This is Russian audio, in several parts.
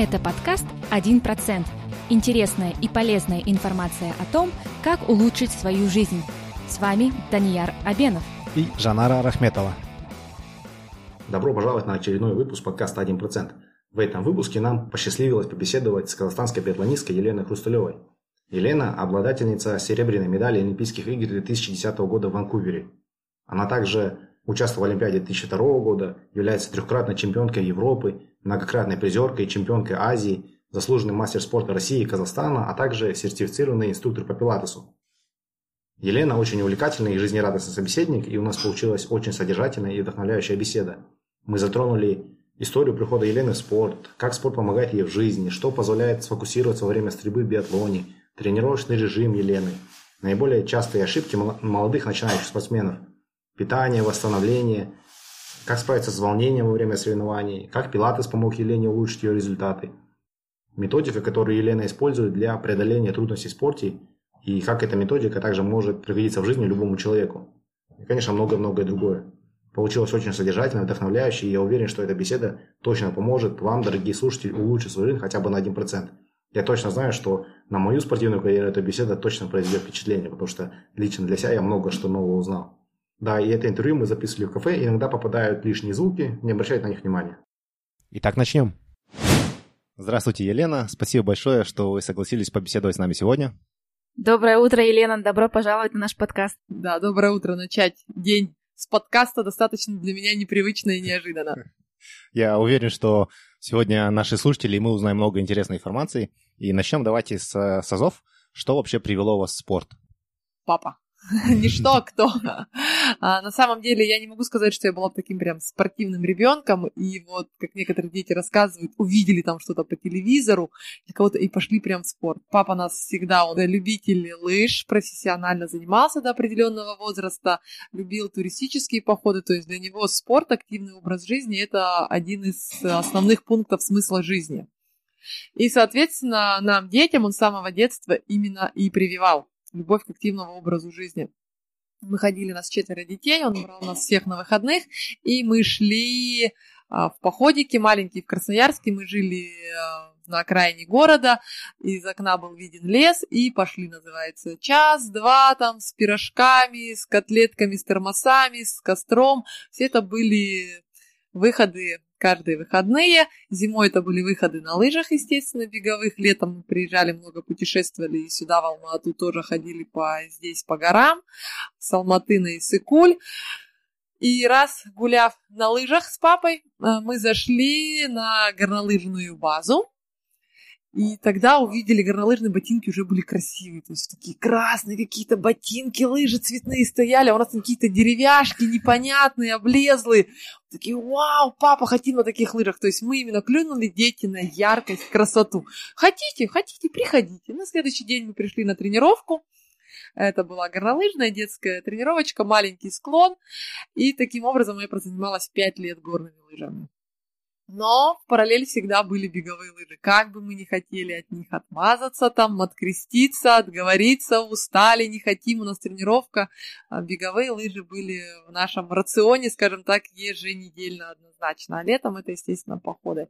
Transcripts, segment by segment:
Это подкаст «1%». Интересная и полезная информация о том, как улучшить свою жизнь. С вами Данияр Абенов и Жанара Рахметова. Добро пожаловать на очередной выпуск подкаста «1%». В этом выпуске нам посчастливилось побеседовать с казахстанской биатлонисткой Еленой Хрусталевой. Елена – обладательница серебряной медали Олимпийских игр 2010 года в Ванкувере. Она также участвовала в Олимпиаде 2002 года, является трехкратной чемпионкой Европы, многократной призеркой и чемпионкой Азии, заслуженный мастер спорта России и Казахстана, а также сертифицированный инструктор по пилатесу. Елена очень увлекательный и жизнерадостный собеседник, и у нас получилась очень содержательная и вдохновляющая беседа. Мы затронули историю прихода Елены в спорт, как спорт помогает ей в жизни, что позволяет сфокусироваться во время стрельбы в биатлоне, тренировочный режим Елены, наиболее частые ошибки молодых начинающих спортсменов – питание, восстановление, как справиться с волнением во время соревнований, как пилатес помог Елене улучшить ее результаты, методика, которую Елена использует для преодоления трудностей в спорте, и как эта методика также может пригодиться в жизни любому человеку. И, конечно, многое-многое другое. Получилось очень содержательно, вдохновляюще, и я уверен, что эта беседа точно поможет вам, дорогие слушатели, улучшить свой жизнь хотя бы на 1%. Я точно знаю, что на мою спортивную карьеру эта беседа точно произведет впечатление, потому что лично для себя я много что нового узнал. Да, и это интервью мы записывали в кафе, и иногда попадают лишние звуки, не обращайте на них внимания. Итак, начнем. Здравствуйте, Елена. Спасибо большое, что вы согласились побеседовать с нами сегодня. Доброе утро, Елена. Добро пожаловать на наш подкаст. Да, доброе утро. Начать день с подкаста достаточно для меня непривычно и неожиданно. Я уверен, что сегодня наши слушатели, и мы узнаем много интересной информации. И начнем давайте с, с азов. Что вообще привело вас в спорт? Папа. Не что, а кто. А, на самом деле я не могу сказать, что я была таким прям спортивным ребенком, и вот, как некоторые дети рассказывают, увидели там что-то по телевизору, и кого-то и пошли прям в спорт. Папа нас всегда, он любитель лыж, профессионально занимался до определенного возраста, любил туристические походы, то есть для него спорт, активный образ жизни – это один из основных пунктов смысла жизни. И, соответственно, нам, детям, он с самого детства именно и прививал любовь к активному образу жизни. Мы ходили, у нас четверо детей, он брал нас всех на выходных, и мы шли а, в походике маленький в Красноярске, мы жили а, на окраине города, из окна был виден лес, и пошли, называется, час-два там с пирожками, с котлетками, с термосами, с костром. Все это были выходы каждые выходные. Зимой это были выходы на лыжах, естественно, беговых. Летом мы приезжали, много путешествовали и сюда, в Алмату, тоже ходили по, здесь по горам, с Алматы на Исыкуль. И раз, гуляв на лыжах с папой, э, мы зашли на горнолыжную базу. И тогда увидели горнолыжные ботинки, уже были красивые. То есть такие красные какие-то ботинки, лыжи цветные стояли, а у нас какие-то деревяшки непонятные, облезлые. Такие, вау, папа, хотим на таких лыжах. То есть мы именно клюнули дети на яркость, красоту. Хотите, хотите, приходите. На следующий день мы пришли на тренировку. Это была горнолыжная детская тренировочка, маленький склон. И таким образом я прозанималась 5 лет горными лыжами. Но в параллель всегда были беговые лыжи. Как бы мы ни хотели от них отмазаться, там, откреститься, отговориться, устали, не хотим, у нас тренировка. А беговые лыжи были в нашем рационе, скажем так, еженедельно однозначно. А летом это, естественно, походы.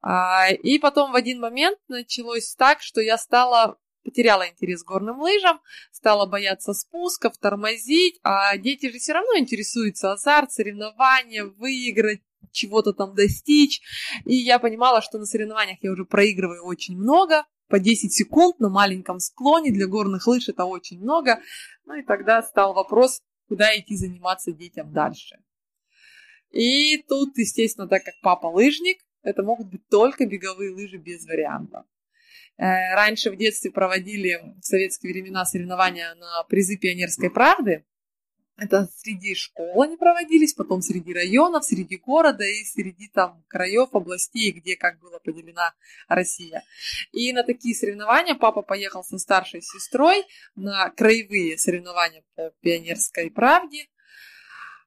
А, и потом в один момент началось так, что я стала потеряла интерес к горным лыжам, стала бояться спусков, тормозить, а дети же все равно интересуются азарт, соревнования, выиграть, чего-то там достичь. И я понимала, что на соревнованиях я уже проигрываю очень много, по 10 секунд на маленьком склоне для горных лыж это очень много. Ну и тогда стал вопрос, куда идти заниматься детям дальше. И тут, естественно, так как папа лыжник, это могут быть только беговые лыжи без варианта. Э, раньше в детстве проводили в советские времена соревнования на призы пионерской правды. Это среди школ они проводились, потом среди районов, среди города и среди там краев, областей, где как была поделена Россия. И на такие соревнования папа поехал со старшей сестрой на краевые соревнования по пионерской правде.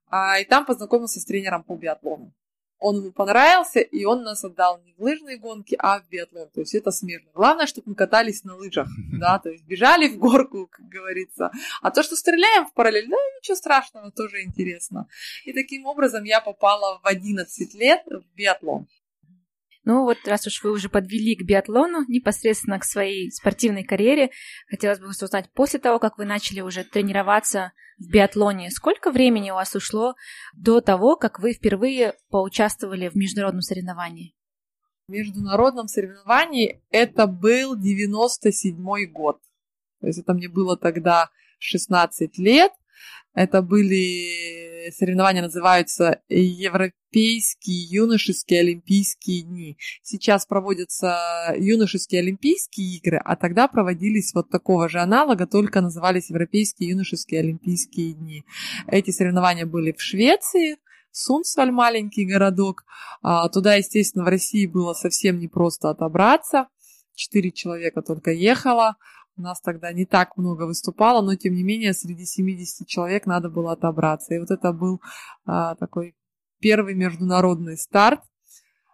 А, и там познакомился с тренером по биатлону он ему понравился, и он нас отдал не в лыжные гонки, а в биатлон. То есть это смежно. Главное, чтобы мы катались на лыжах, да, то есть бежали в горку, как говорится. А то, что стреляем в параллель, да, ничего страшного, тоже интересно. И таким образом я попала в 11 лет в биатлон. Ну вот, раз уж вы уже подвели к биатлону, непосредственно к своей спортивной карьере, хотелось бы узнать, после того, как вы начали уже тренироваться в биатлоне, сколько времени у вас ушло до того, как вы впервые поучаствовали в международном соревновании? В международном соревновании это был 97 год. То есть это мне было тогда 16 лет. Это были соревнования, называются Европейские юношеские олимпийские дни. Сейчас проводятся юношеские олимпийские игры, а тогда проводились вот такого же аналога, только назывались Европейские юношеские олимпийские дни. Эти соревнования были в Швеции, Сунсваль, маленький городок. А, туда, естественно, в России было совсем непросто отобраться. Четыре человека только ехало. У нас тогда не так много выступало, но тем не менее среди 70 человек надо было отобраться. И вот это был а, такой первый международный старт,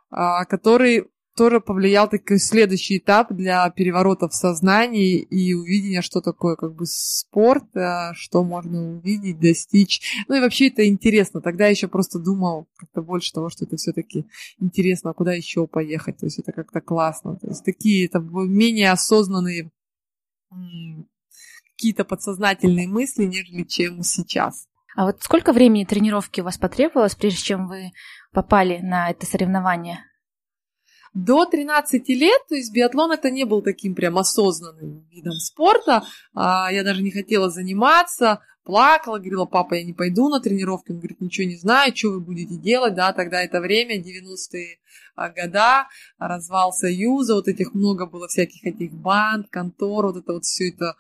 а, который тоже повлиял такой следующий этап для переворота в сознании и увидения, что такое как бы спорт, а, что можно увидеть, достичь. Ну и вообще это интересно. Тогда я еще просто думал как-то больше того, что это все-таки интересно, а куда еще поехать. То есть это как-то классно. То есть такие это менее осознанные какие-то подсознательные мысли, нежели чем сейчас. А вот сколько времени тренировки у вас потребовалось, прежде чем вы попали на это соревнование? До 13 лет, то есть биатлон это не был таким прям осознанным видом спорта. А, я даже не хотела заниматься, плакала, говорила, папа, я не пойду на тренировки. Он говорит, ничего не знаю, что вы будете делать, да, тогда это время, 90-е а, года, развал Союза, вот этих много было всяких этих банд, контор, вот это вот все это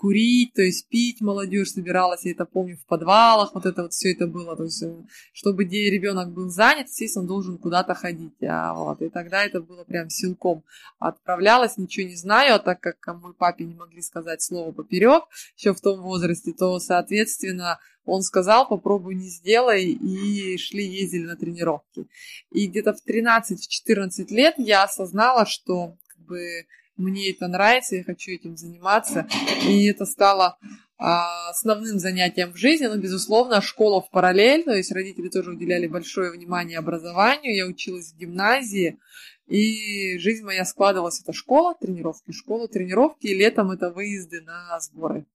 курить, то есть пить молодежь собиралась, я это помню, в подвалах, вот это вот все это было, то есть, э, чтобы где ребенок был занят, естественно, он должен куда-то ходить, а, вот, и тогда это было прям силком отправлялась, ничего не знаю, а так как мой папе не могли сказать слово поперек еще в том возрасте, то, соответственно, он сказал, попробуй не сделай, и шли, ездили на тренировки. И где-то в 13-14 лет я осознала, что как бы мне это нравится, я хочу этим заниматься. И это стало а, основным занятием в жизни, но, безусловно, школа в параллель, то есть родители тоже уделяли большое внимание образованию, я училась в гимназии, и жизнь моя складывалась, это школа, тренировки, школа, тренировки, и летом это выезды на сборы.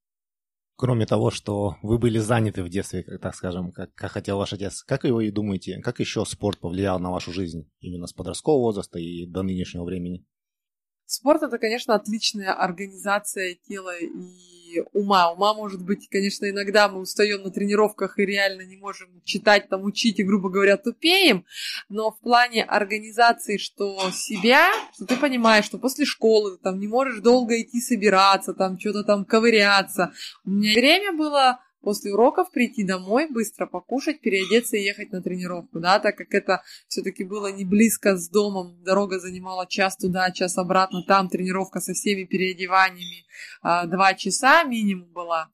Кроме того, что вы были заняты в детстве, так скажем, как, как хотел ваш отец, как вы думаете, как еще спорт повлиял на вашу жизнь именно с подросткового возраста и до нынешнего времени? Спорт это, конечно, отличная организация тела и ума. Ума может быть, конечно, иногда мы устаем на тренировках и реально не можем читать, там, учить и, грубо говоря, тупеем. Но в плане организации, что себя, что ты понимаешь, что после школы ты там не можешь долго идти собираться, там, что-то там ковыряться. У меня время было после уроков прийти домой, быстро покушать, переодеться и ехать на тренировку, да, так как это все-таки было не близко с домом, дорога занимала час туда, час обратно, там тренировка со всеми переодеваниями, а, два часа минимум была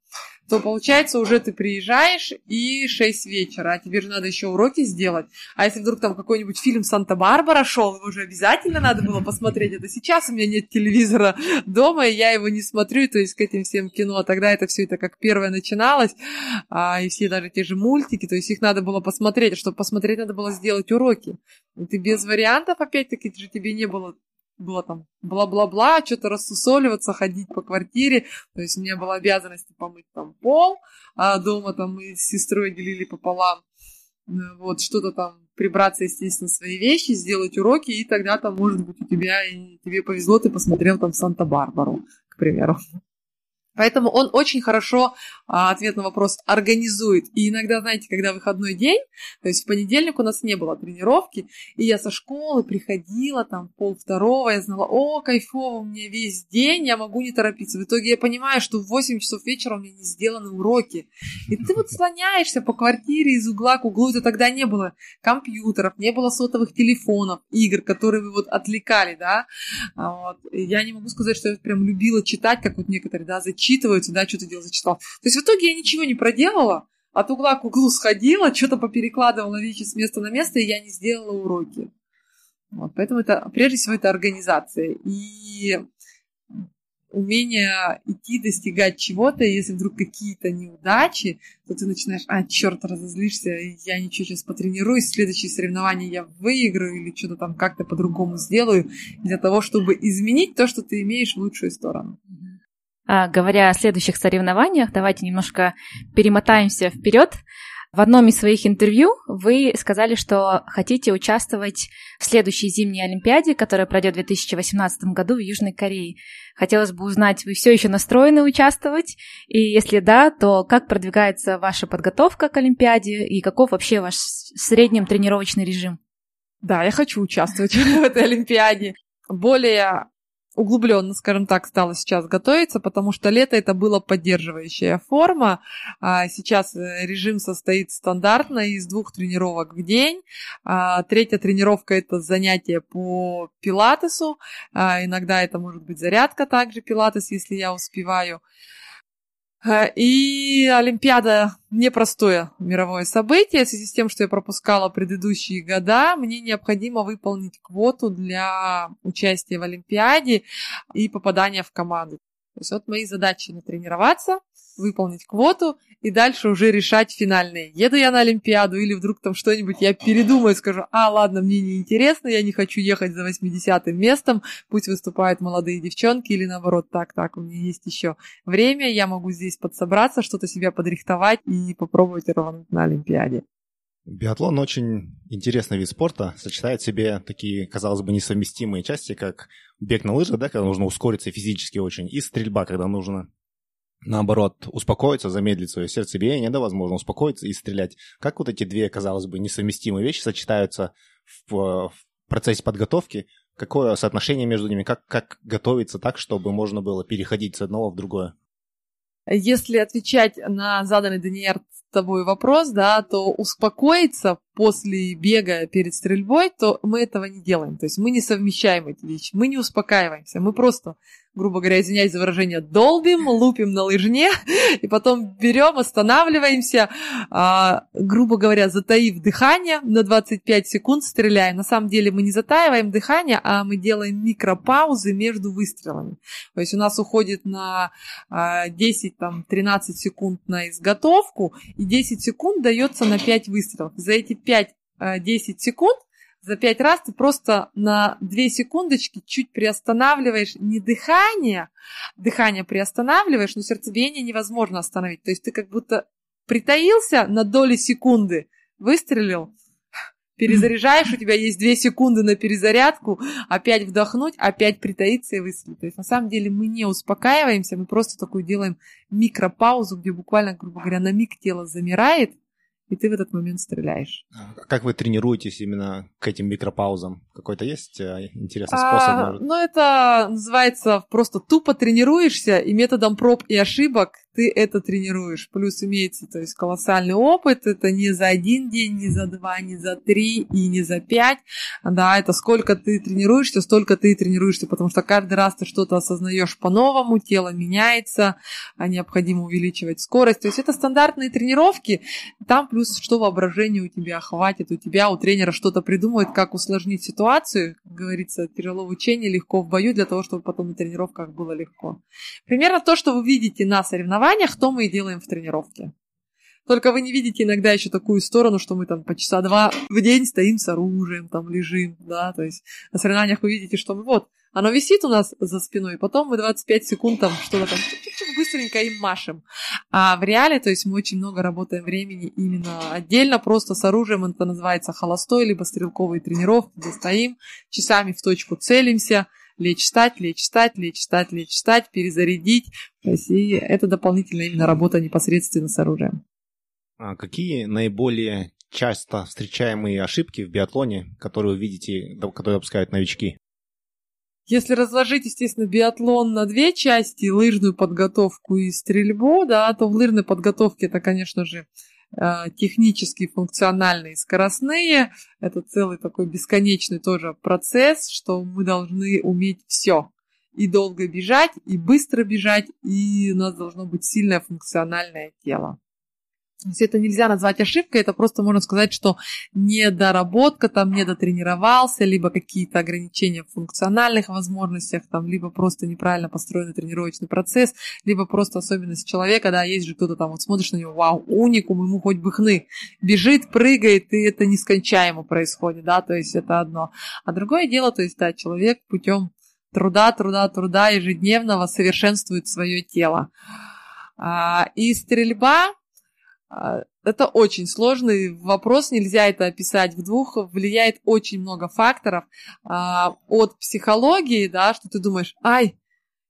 то получается уже ты приезжаешь и 6 вечера, а тебе же надо еще уроки сделать. А если вдруг там какой-нибудь фильм «Санта-Барбара» шел, его же обязательно надо было посмотреть. Это сейчас у меня нет телевизора дома, и я его не смотрю, то есть к этим всем кино. А тогда это все это как первое начиналось, а, и все даже те же мультики, то есть их надо было посмотреть. А чтобы посмотреть, надо было сделать уроки. И ты без вариантов, опять-таки, же тебе не было было там бла-бла-бла, что-то рассусоливаться, ходить по квартире. То есть у меня была обязанность помыть там пол, а дома там мы с сестрой делили пополам. Э, вот, что-то там прибраться, естественно, свои вещи, сделать уроки, и тогда там, может быть, у тебя, и тебе повезло, ты посмотрел там Санта-Барбару, к примеру. Поэтому он очень хорошо а, ответ на вопрос организует. И иногда, знаете, когда выходной день, то есть в понедельник у нас не было тренировки, и я со школы приходила там пол второго, я знала, о, кайфово, у меня весь день, я могу не торопиться. В итоге я понимаю, что в 8 часов вечера у меня не сделаны уроки. И ты вот слоняешься по квартире из угла к углу, это тогда не было компьютеров, не было сотовых телефонов, игр, которые вы вот отвлекали, да. А вот. Я не могу сказать, что я прям любила читать, как вот некоторые, да, за отчитываются, да, что ты делал, зачитал. То есть в итоге я ничего не проделала, от угла к углу сходила, что-то поперекладывала вещи с места на место, и я не сделала уроки. Вот, поэтому это, прежде всего, это организация. И умение идти, достигать чего-то, если вдруг какие-то неудачи, то ты начинаешь, а, черт, разозлишься, я ничего сейчас потренируюсь, следующие соревнования я выиграю или что-то там как-то по-другому сделаю для того, чтобы изменить то, что ты имеешь в лучшую сторону. А, говоря о следующих соревнованиях, давайте немножко перемотаемся вперед. В одном из своих интервью вы сказали, что хотите участвовать в следующей зимней Олимпиаде, которая пройдет в 2018 году в Южной Корее. Хотелось бы узнать, вы все еще настроены участвовать? И если да, то как продвигается ваша подготовка к Олимпиаде и каков вообще ваш средний тренировочный режим? Да, я хочу участвовать в этой Олимпиаде. Более углубленно, скажем так, стала сейчас готовиться, потому что лето это была поддерживающая форма. А сейчас э, режим состоит стандартно из двух тренировок в день. А третья тренировка это занятие по пилатесу. А иногда это может быть зарядка также пилатес, если я успеваю. Э, и Олимпиада непростое мировое событие. В связи с тем, что я пропускала предыдущие года, мне необходимо выполнить квоту для участия в Олимпиаде и попадания в команду. То есть вот мои задачи натренироваться, выполнить квоту и дальше уже решать финальные. Еду я на Олимпиаду или вдруг там что-нибудь я передумаю, скажу, а, ладно, мне не интересно, я не хочу ехать за 80-м местом, пусть выступают молодые девчонки или наоборот, так, так, у меня есть еще время, я могу здесь подсобраться, что-то себя подрихтовать и попробовать рвануть на Олимпиаде. Биатлон очень интересный вид спорта, сочетает в себе такие, казалось бы, несовместимые части, как бег на лыжах, да, когда нужно ускориться физически очень, и стрельба, когда нужно наоборот, успокоиться, замедлить свое сердцебиение, да, возможно, успокоиться и стрелять. Как вот эти две, казалось бы, несовместимые вещи сочетаются в, в процессе подготовки? Какое соотношение между ними? Как, как готовиться так, чтобы можно было переходить с одного в другое? Если отвечать на заданный Даниэр тобой вопрос, да, то успокоиться после бега перед стрельбой, то мы этого не делаем. То есть мы не совмещаем эти вещи, мы не успокаиваемся, мы просто грубо говоря, извиняюсь за выражение, долбим, лупим на лыжне, и потом берем, останавливаемся, а, грубо говоря, затаив дыхание, на 25 секунд стреляем. На самом деле мы не затаиваем дыхание, а мы делаем микропаузы между выстрелами. То есть у нас уходит на а, 10-13 секунд на изготовку, и 10 секунд дается на 5 выстрелов. За эти 5-10 а, секунд за пять раз ты просто на две секундочки чуть приостанавливаешь не дыхание, дыхание приостанавливаешь, но сердцебиение невозможно остановить. То есть ты как будто притаился на доли секунды, выстрелил, перезаряжаешь, у тебя есть две секунды на перезарядку, опять вдохнуть, опять притаиться и выстрелить. То есть на самом деле мы не успокаиваемся, мы просто такую делаем микропаузу, где буквально, грубо говоря, на миг тело замирает, и ты в этот момент стреляешь. А как вы тренируетесь именно к этим микропаузам? Какой-то есть э, интересный способ? А, может? Ну, это называется просто тупо тренируешься, и методом проб и ошибок ты это тренируешь. Плюс имеется, то есть колоссальный опыт. Это не за один день, не за два, не за три и не за пять. Да, это сколько ты тренируешься, столько ты тренируешься, потому что каждый раз ты что-то осознаешь по-новому, тело меняется, а необходимо увеличивать скорость. То есть это стандартные тренировки. Там плюс что воображение у тебя хватит, у тебя, у тренера что-то придумывает, как усложнить ситуацию. Как говорится, тяжело в учении, легко в бою, для того, чтобы потом на тренировках было легко. Примерно то, что вы видите на соревнованиях, соревнованиях, то мы и делаем в тренировке. Только вы не видите иногда еще такую сторону, что мы там по часа два в день стоим с оружием, там лежим, да, то есть на соревнованиях вы видите, что мы вот, оно висит у нас за спиной, потом мы 25 секунд там что-то там быстренько им машем. А в реале, то есть мы очень много работаем времени именно отдельно, просто с оружием, это называется холостой, либо стрелковые тренировки, где стоим, часами в точку целимся, лечь встать, лечь встать, лечь встать, лечь встать, перезарядить. То есть и это дополнительная именно работа непосредственно с оружием. А какие наиболее часто встречаемые ошибки в биатлоне, которые вы видите, которые допускают новички? Если разложить, естественно, биатлон на две части, лыжную подготовку и стрельбу, да, то в лыжной подготовке это, конечно же, технические, функциональные, скоростные. Это целый такой бесконечный тоже процесс, что мы должны уметь все. И долго бежать, и быстро бежать, и у нас должно быть сильное функциональное тело. То есть это нельзя назвать ошибкой, это просто можно сказать, что недоработка, там недотренировался, либо какие-то ограничения в функциональных возможностях, там, либо просто неправильно построенный тренировочный процесс, либо просто особенность человека, да, есть же кто-то там, вот смотришь на него, вау, уникум, ему хоть бы хны, бежит, прыгает, и это нескончаемо происходит, да, то есть это одно. А другое дело, то есть, да, человек путем труда, труда, труда ежедневного совершенствует свое тело. А, и стрельба это очень сложный вопрос, нельзя это описать в двух, влияет очень много факторов. А, от психологии, да, что ты думаешь, ай,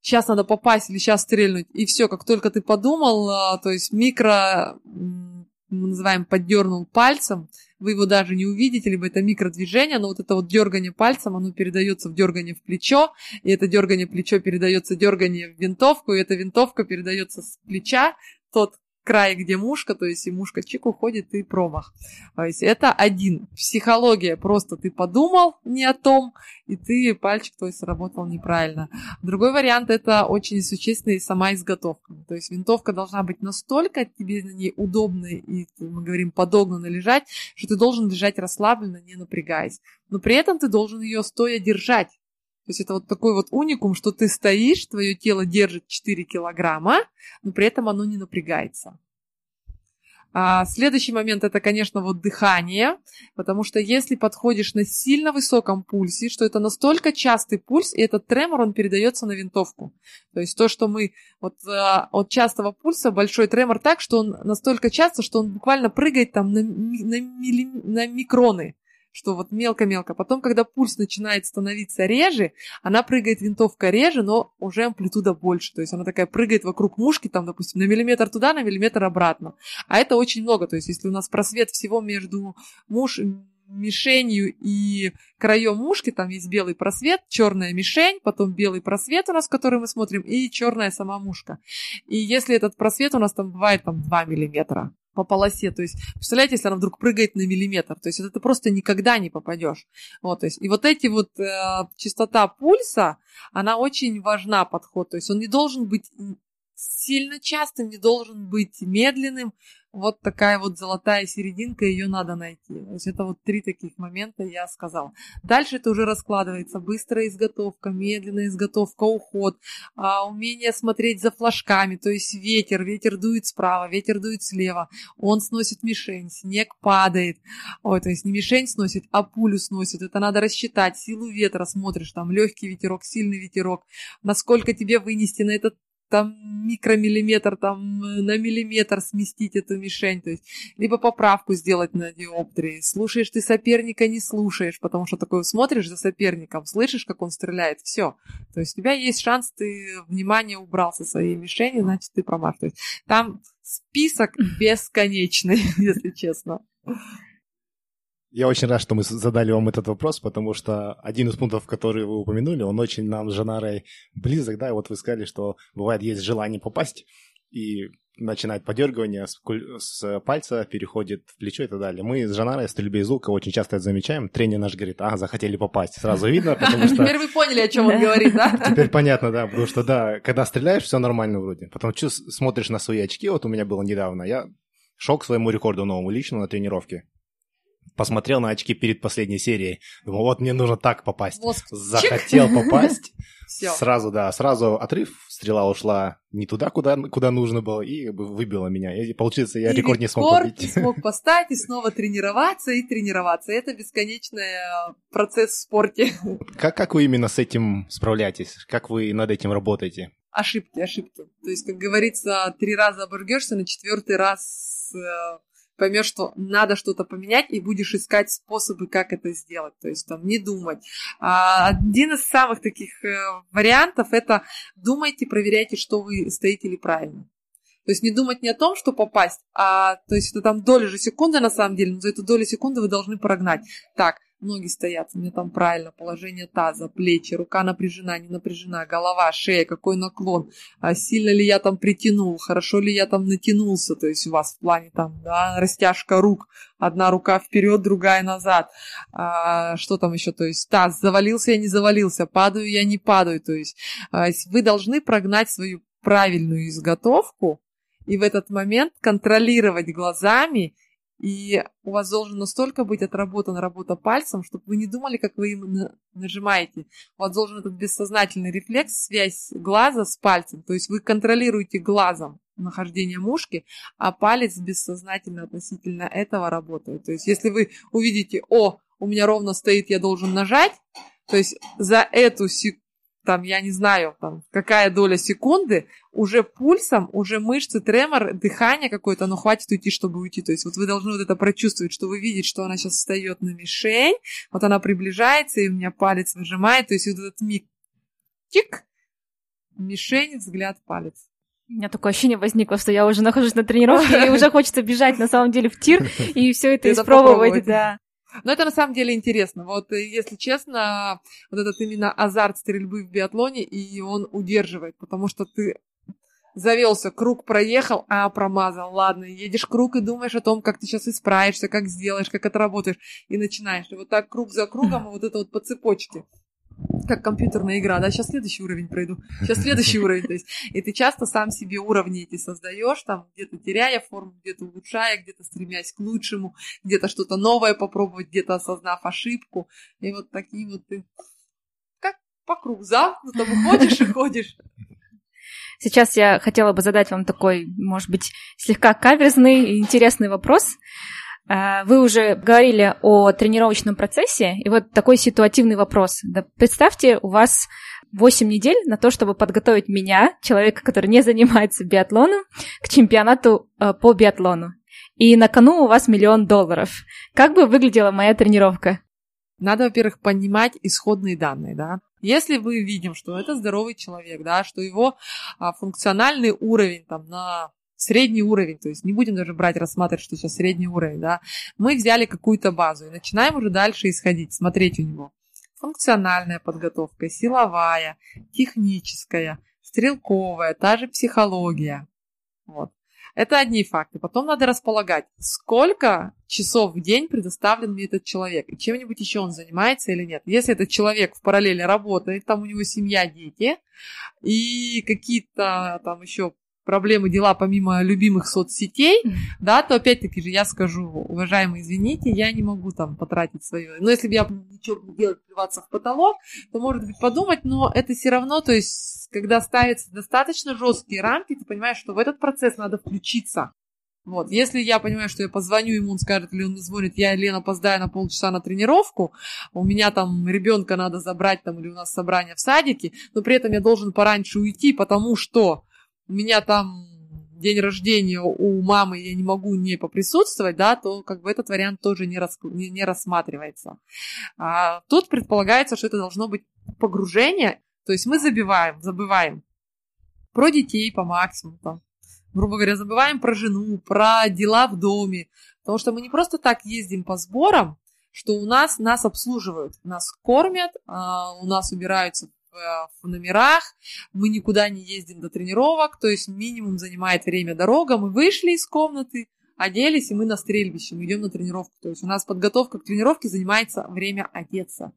сейчас надо попасть или сейчас стрельнуть, и все, как только ты подумал, а, то есть микро, мы называем, поддернул пальцем, вы его даже не увидите, либо это микродвижение, но вот это вот дергание пальцем, оно передается в дергание в плечо, и это дергание плечо передается дергание в винтовку, и эта винтовка передается с плеча, тот край, где мушка, то есть и мушка чик уходит, и промах. То есть это один. Психология, просто ты подумал не о том, и ты пальчик твой сработал неправильно. Другой вариант это очень существенная сама изготовка. То есть винтовка должна быть настолько тебе на ней удобно и, мы говорим, подогнанно лежать, что ты должен лежать расслабленно, не напрягаясь. Но при этом ты должен ее стоя держать. Есть это вот такой вот уникум, что ты стоишь, твое тело держит 4 килограмма, но при этом оно не напрягается. А следующий момент это, конечно, вот дыхание, потому что если подходишь на сильно высоком пульсе, что это настолько частый пульс, и этот тремор, он передается на винтовку. То есть то, что мы вот а, от частого пульса большой тремор так, что он настолько часто, что он буквально прыгает там на, на, на микроны что вот мелко-мелко. Потом, когда пульс начинает становиться реже, она прыгает винтовка реже, но уже амплитуда больше. То есть она такая прыгает вокруг мушки, там, допустим, на миллиметр туда, на миллиметр обратно. А это очень много. То есть если у нас просвет всего между муж, мишенью и краем мушки, там есть белый просвет, черная мишень, потом белый просвет у нас, который мы смотрим, и черная сама мушка. И если этот просвет у нас там бывает там 2 миллиметра, по полосе. То есть, представляете, если она вдруг прыгает на миллиметр, то есть это ты просто никогда не попадешь. Вот, то есть, и вот эти вот э, частота пульса, она очень важна подход. То есть он не должен быть сильно частым, не должен быть медленным, вот такая вот золотая серединка, ее надо найти. То есть это вот три таких момента я сказала. Дальше это уже раскладывается. Быстрая изготовка, медленная изготовка, уход, а, умение смотреть за флажками, то есть ветер, ветер дует справа, ветер дует слева, он сносит мишень, снег падает. Ой, то есть не мишень сносит, а пулю сносит. Это надо рассчитать, силу ветра смотришь, там легкий ветерок, сильный ветерок, насколько тебе вынести на этот там микромиллиметр, там э, на миллиметр сместить эту мишень, то есть либо поправку сделать на диоптрии. Слушаешь ты соперника, не слушаешь, потому что такое смотришь за соперником, слышишь, как он стреляет, все. То есть у тебя есть шанс, ты внимание убрал со своей мишени, значит ты промах. То есть там список бесконечный, если честно. Я очень рад, что мы задали вам этот вопрос, потому что один из пунктов, который вы упомянули, он очень нам с Жанарой близок, да, и вот вы сказали, что бывает есть желание попасть, и начинает подергивание с, с пальца, переходит в плечо и так далее. Мы с Жанарой в стрельбе из лука очень часто это замечаем. Тренер наш говорит, а, захотели попасть. Сразу видно, потому что... Теперь вы поняли, о чем он говорит, да? Теперь понятно, да, потому что, да, когда стреляешь, все нормально вроде. Потом смотришь на свои очки, вот у меня было недавно, я шел к своему рекорду новому личному на тренировке посмотрел на очки перед последней серией. Думал, вот мне нужно так попасть. Воск. Захотел попасть. Сразу, да, сразу отрыв, стрела ушла не туда, куда, куда нужно было, и выбила меня. И, получится, я и рекорд не смог побить. не смог поставить, и снова тренироваться, и тренироваться. Это бесконечный э, процесс в спорте. Как, как вы именно с этим справляетесь? Как вы над этим работаете? Ошибки, ошибки. То есть, как говорится, три раза оборгешься, на четвертый раз э, поймешь, что надо что-то поменять, и будешь искать способы, как это сделать. То есть там не думать. А, один из самых таких э, вариантов это думайте, проверяйте, что вы стоите ли правильно. То есть не думать не о том, что попасть, а то есть это там доля же секунды на самом деле, но за эту долю секунды вы должны прогнать. Так, Ноги стоят, у меня там правильно, положение таза, плечи, рука напряжена, не напряжена, голова, шея, какой наклон, а сильно ли я там притянул, хорошо ли я там натянулся, то есть у вас в плане там, да, растяжка рук, одна рука вперед, другая назад, а, что там еще, то есть таз, завалился я, не завалился, падаю я, не падаю, то есть а, вы должны прогнать свою правильную изготовку, и в этот момент контролировать глазами и у вас должен настолько быть отработана работа пальцем, чтобы вы не думали, как вы им нажимаете. У вас должен этот бессознательный рефлекс, связь глаза с пальцем. То есть вы контролируете глазом нахождение мушки, а палец бессознательно относительно этого работает. То есть если вы увидите, о, у меня ровно стоит, я должен нажать, то есть за эту секунду там, я не знаю, там, какая доля секунды, уже пульсом, уже мышцы, тремор, дыхание какое-то, но хватит уйти, чтобы уйти. То есть вот вы должны вот это прочувствовать, что вы видите, что она сейчас встает на мишень, вот она приближается, и у меня палец выжимает, то есть вот этот миг, тик, мишень, взгляд, палец. У меня такое ощущение возникло, что я уже нахожусь на тренировке, и уже хочется бежать на самом деле в тир и все это испробовать, да. Но это на самом деле интересно. Вот, э, если честно, вот этот именно азарт стрельбы в биатлоне, и он удерживает, потому что ты завелся, круг проехал, а промазал. Ладно, едешь круг и думаешь о том, как ты сейчас исправишься, как сделаешь, как отработаешь, и начинаешь. И вот так круг за кругом, и вот это вот по цепочке как компьютерная игра, да, сейчас следующий уровень пройду, сейчас следующий уровень, то есть, и ты часто сам себе уровни эти создаешь, там, где-то теряя форму, где-то улучшая, где-то стремясь к лучшему, где-то что-то новое попробовать, где-то осознав ошибку, и вот такие вот ты, как по кругу замкнуто, ходишь и ходишь. Сейчас я хотела бы задать вам такой, может быть, слегка каверзный и интересный вопрос. А, вы уже говорили о тренировочном процессе, и вот такой ситуативный вопрос. Представьте, у вас 8 недель на то, чтобы подготовить меня, человека, который не занимается биатлоном, к чемпионату э, по биатлону. И на кону у вас миллион долларов. Как бы выглядела моя тренировка? Надо, во-первых, понимать исходные данные, да. Если мы видим, что это здоровый человек, да, что его а, функциональный уровень там на средний уровень, то есть не будем даже брать, рассматривать, что сейчас средний уровень, да, мы взяли какую-то базу и начинаем уже дальше исходить, смотреть у него. Функциональная подготовка, силовая, техническая, стрелковая, та же психология. Вот. Это одни факты. Потом надо располагать, сколько часов в день предоставлен мне этот человек, и чем-нибудь еще он занимается или нет. Если этот человек в параллели работает, там у него семья, дети, и какие-то там еще проблемы, дела помимо любимых соцсетей, да, то опять-таки же я скажу, уважаемые, извините, я не могу там потратить свое. Но если бы я ничего не делать, плеваться в потолок, то, может быть, подумать, но это все равно, то есть, когда ставятся достаточно жесткие рамки, ты понимаешь, что в этот процесс надо включиться. Вот, если я понимаю, что я позвоню ему, он скажет, или он звонит, я, Лена, опоздаю на полчаса на тренировку, у меня там ребенка надо забрать, там, или у нас собрание в садике, но при этом я должен пораньше уйти, потому что у меня там день рождения у мамы, я не могу не поприсутствовать, да, то как бы этот вариант тоже не, рас, не, не рассматривается. А, тут предполагается, что это должно быть погружение, то есть мы забиваем, забываем про детей по максимуму, там, грубо говоря, забываем про жену, про дела в доме, потому что мы не просто так ездим по сборам, что у нас нас обслуживают, нас кормят, а, у нас убираются в номерах, мы никуда не ездим до тренировок, то есть минимум занимает время дорога, мы вышли из комнаты, оделись, и мы на стрельбище, мы идем на тренировку. То есть у нас подготовка к тренировке занимается время одеться.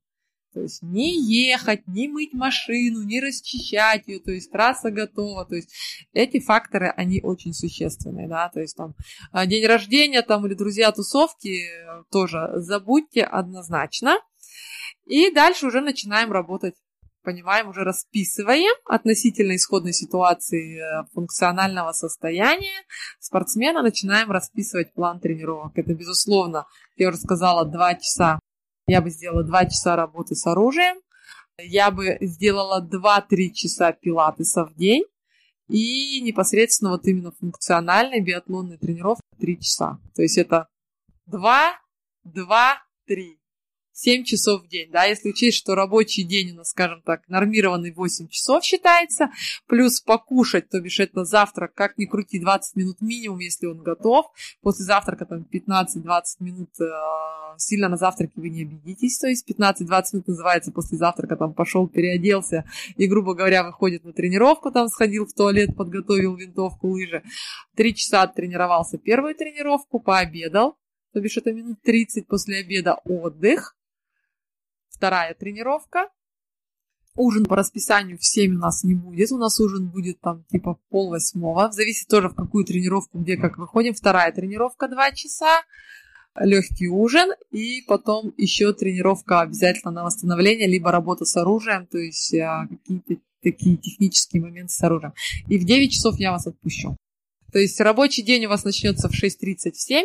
То есть не ехать, не мыть машину, не расчищать ее, то есть трасса готова. То есть эти факторы, они очень существенные, да, то есть там а, день рождения там или друзья тусовки тоже забудьте однозначно. И дальше уже начинаем работать понимаем, уже расписываем относительно исходной ситуации э, функционального состояния спортсмена, начинаем расписывать план тренировок. Это, безусловно, я уже сказала, два часа. Я бы сделала два часа работы с оружием, я бы сделала 2-3 часа пилатеса в день, и непосредственно вот именно функциональной биатлонной тренировки 3 часа. То есть это 2, 2, 3. 7 часов в день, да, если учесть, что рабочий день у нас, скажем так, нормированный 8 часов считается, плюс покушать, то бишь это завтрак, как ни крути, 20 минут минимум, если он готов, после завтрака там 15-20 минут, э, сильно на завтраке вы не обидитесь, то есть 15-20 минут называется после завтрака, там пошел, переоделся и, грубо говоря, выходит на тренировку, там сходил в туалет, подготовил винтовку, лыжи, 3 часа тренировался первую тренировку, пообедал, то бишь это минут 30 после обеда отдых, вторая тренировка, Ужин по расписанию в 7 у нас не будет. У нас ужин будет там типа пол восьмого. Зависит тоже в какую тренировку, где как выходим. Вторая тренировка 2 часа. Легкий ужин. И потом еще тренировка обязательно на восстановление, либо работа с оружием, то есть а, какие-то такие технические моменты с оружием. И в 9 часов я вас отпущу. То есть рабочий день у вас начнется в 6.30 в 7,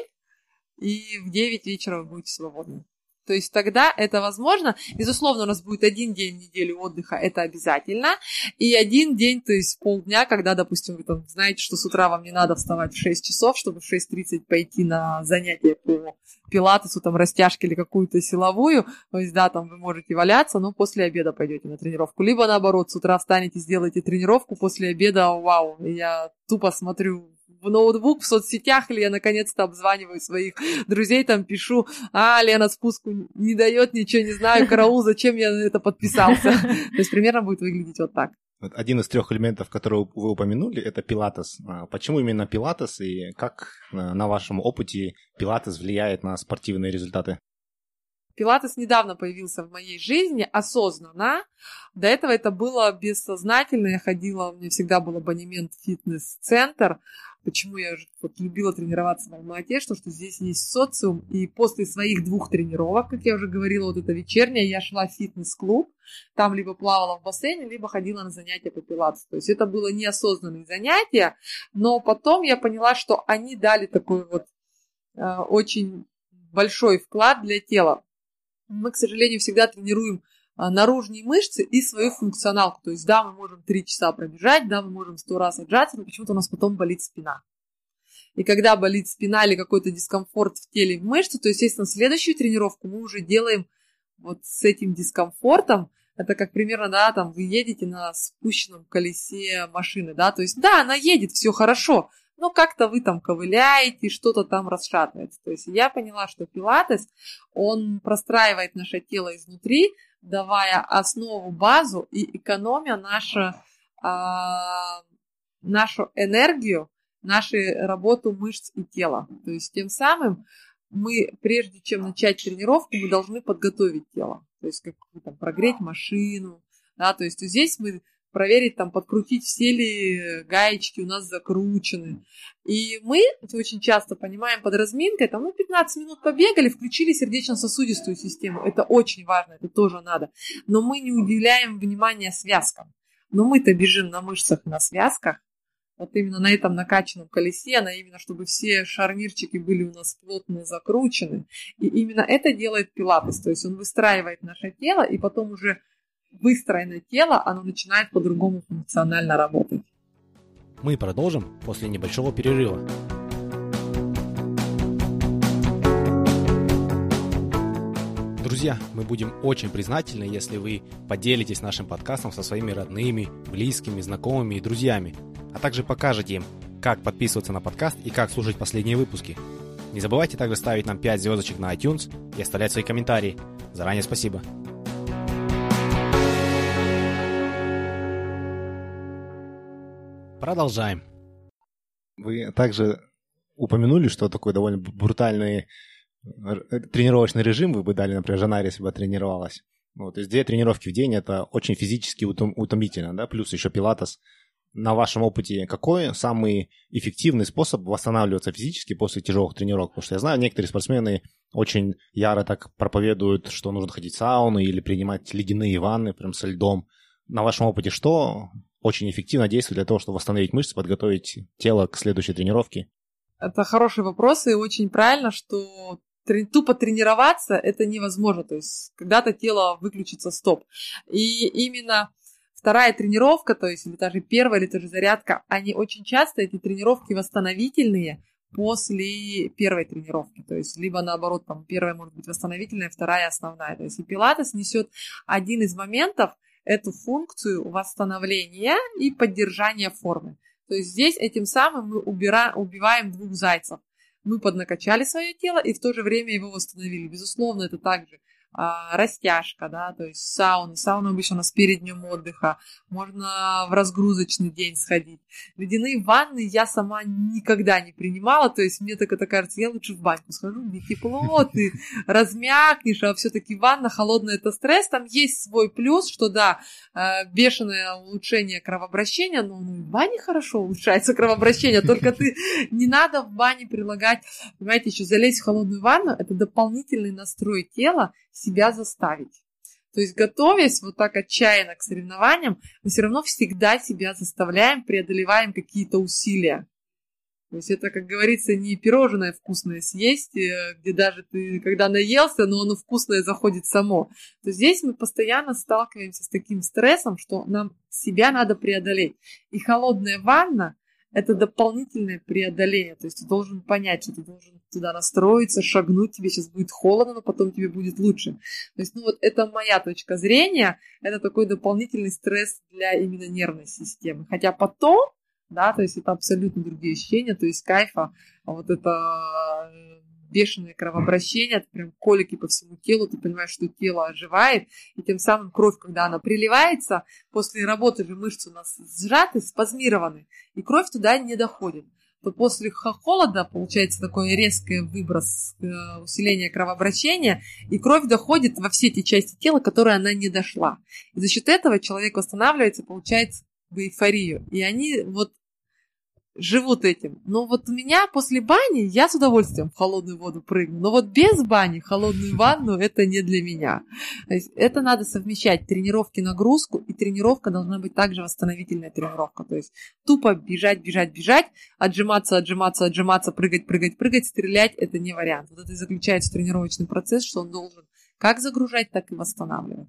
и в 9 вечера вы будете свободны. То есть тогда это возможно. Безусловно, у нас будет один день в неделю отдыха, это обязательно. И один день, то есть полдня, когда, допустим, вы там знаете, что с утра вам не надо вставать в 6 часов, чтобы в 6.30 пойти на занятие по пилатесу, там, растяжки или какую-то силовую. То есть, да, там вы можете валяться, но после обеда пойдете на тренировку. Либо наоборот, с утра встанете, сделаете тренировку, после обеда, вау, я тупо смотрю в ноутбук, в соцсетях, или я наконец-то обзваниваю своих друзей, там пишу, а, Лена спуску не дает, ничего не знаю, караул, зачем я на это подписался. То есть примерно будет выглядеть вот так. Один из трех элементов, которые вы упомянули, это пилатес. А почему именно пилатес и как на вашем опыте пилатес влияет на спортивные результаты? Пилатес недавно появился в моей жизни осознанно. До этого это было бессознательно. Я ходила, у меня всегда был абонемент в фитнес-центр. Почему я вот любила тренироваться в Алмате, что, что здесь есть социум. И после своих двух тренировок, как я уже говорила, вот это вечерняя, я шла в фитнес-клуб. Там либо плавала в бассейне, либо ходила на занятия по пилатесу. То есть это было неосознанные занятия. Но потом я поняла, что они дали такой вот э, очень большой вклад для тела мы, к сожалению, всегда тренируем наружные мышцы и свою функционалку. То есть, да, мы можем 3 часа пробежать, да, мы можем 100 раз отжаться, но почему-то у нас потом болит спина. И когда болит спина или какой-то дискомфорт в теле в мышце, то, естественно, следующую тренировку мы уже делаем вот с этим дискомфортом. Это как примерно, да, там вы едете на спущенном колесе машины, да, то есть, да, она едет, все хорошо, но как-то вы там ковыляете, что-то там расшатывается. То есть я поняла, что пилатес, он простраивает наше тело изнутри, давая основу, базу и экономя нашу, а, нашу энергию, нашу работу мышц и тела. То есть тем самым мы, прежде чем начать тренировку, мы должны подготовить тело. То есть как там, прогреть машину, да, то есть здесь мы проверить, там, подкрутить, все ли гаечки у нас закручены. И мы очень часто понимаем под разминкой, там, ну, 15 минут побегали, включили сердечно-сосудистую систему. Это очень важно, это тоже надо. Но мы не уделяем внимания связкам. Но мы-то бежим на мышцах на связках, вот именно на этом накачанном колесе, на именно чтобы все шарнирчики были у нас плотно закручены. И именно это делает пилатес, то есть он выстраивает наше тело, и потом уже выстроенное тело, оно начинает по-другому функционально работать. Мы продолжим после небольшого перерыва. Друзья, мы будем очень признательны, если вы поделитесь нашим подкастом со своими родными, близкими, знакомыми и друзьями, а также покажете им, как подписываться на подкаст и как слушать последние выпуски. Не забывайте также ставить нам 5 звездочек на iTunes и оставлять свои комментарии. Заранее спасибо. Продолжаем. Вы также упомянули, что такой довольно брутальный э, тренировочный режим вы бы дали, например, жена, если бы тренировалась. Вот, то есть две тренировки в день это очень физически утом, утомительно, да, плюс еще пилатес. На вашем опыте какой самый эффективный способ восстанавливаться физически после тяжелых тренировок? Потому что я знаю, некоторые спортсмены очень яро так проповедуют, что нужно ходить в сауну или принимать ледяные ванны прям со льдом. На вашем опыте что очень эффективно действует для того, чтобы восстановить мышцы, подготовить тело к следующей тренировке? Это хороший вопрос, и очень правильно, что тупо тренироваться это невозможно. То есть когда-то тело выключится стоп. И именно вторая тренировка, то есть или даже первая, или даже зарядка, они очень часто, эти тренировки восстановительные после первой тренировки. То есть либо наоборот, там первая может быть восстановительная, вторая основная. То есть и пилатес несет один из моментов – эту функцию восстановления и поддержания формы. То есть здесь этим самым мы убира, убиваем двух зайцев. Мы поднакачали свое тело и в то же время его восстановили. Безусловно, это также растяжка, да, то есть сауна. Сауна обычно у нас перед днем отдыха. Можно в разгрузочный день сходить. Ледяные ванны я сама никогда не принимала, то есть мне так это кажется, я лучше в баньку схожу, где тепло, ты размякнешь, а все-таки ванна холодная это стресс. Там есть свой плюс, что да, э, бешеное улучшение кровообращения, но в бане хорошо улучшается кровообращение, только ты не надо в бане прилагать, понимаете, еще залезть в холодную ванну, это дополнительный настрой тела, себя заставить. То есть, готовясь вот так отчаянно к соревнованиям, мы все равно всегда себя заставляем, преодолеваем какие-то усилия. То есть это, как говорится, не пирожное вкусное съесть, э, где даже ты, когда наелся, но оно вкусное заходит само. То здесь мы постоянно сталкиваемся с таким стрессом, что нам себя надо преодолеть. И холодная ванна это дополнительное преодоление. То есть ты должен понять, что ты должен туда настроиться, шагнуть, тебе сейчас будет холодно, но потом тебе будет лучше. То есть, ну вот это моя точка зрения, это такой дополнительный стресс для именно нервной системы. Хотя потом, да, то есть это абсолютно другие ощущения, то есть кайфа, вот это бешеное кровообращение, это прям колики по всему телу, ты понимаешь, что тело оживает, и тем самым кровь, когда она приливается, после работы же мышцы у нас сжаты, спазмированы, и кровь туда не доходит то после холода получается такой резкий выброс, э, усиление кровообращения, и кровь доходит во все те части тела, которые она не дошла. И за счет этого человек восстанавливается, получается в эйфорию. И они вот живут этим. Но вот у меня после бани я с удовольствием в холодную воду прыгну. Но вот без бани холодную ванну это не для меня. То есть это надо совмещать тренировки, нагрузку, и тренировка должна быть также восстановительная тренировка. То есть тупо бежать, бежать, бежать, отжиматься, отжиматься, отжиматься, прыгать, прыгать, прыгать, стрелять это не вариант. Вот это и заключается тренировочный процесс, что он должен как загружать, так и восстанавливать.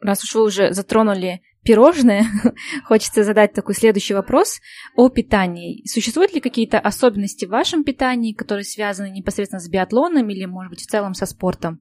Раз уж вы уже затронули пирожные, хочется задать такой следующий вопрос о питании. Существуют ли какие-то особенности в вашем питании, которые связаны непосредственно с биатлоном или, может быть, в целом со спортом?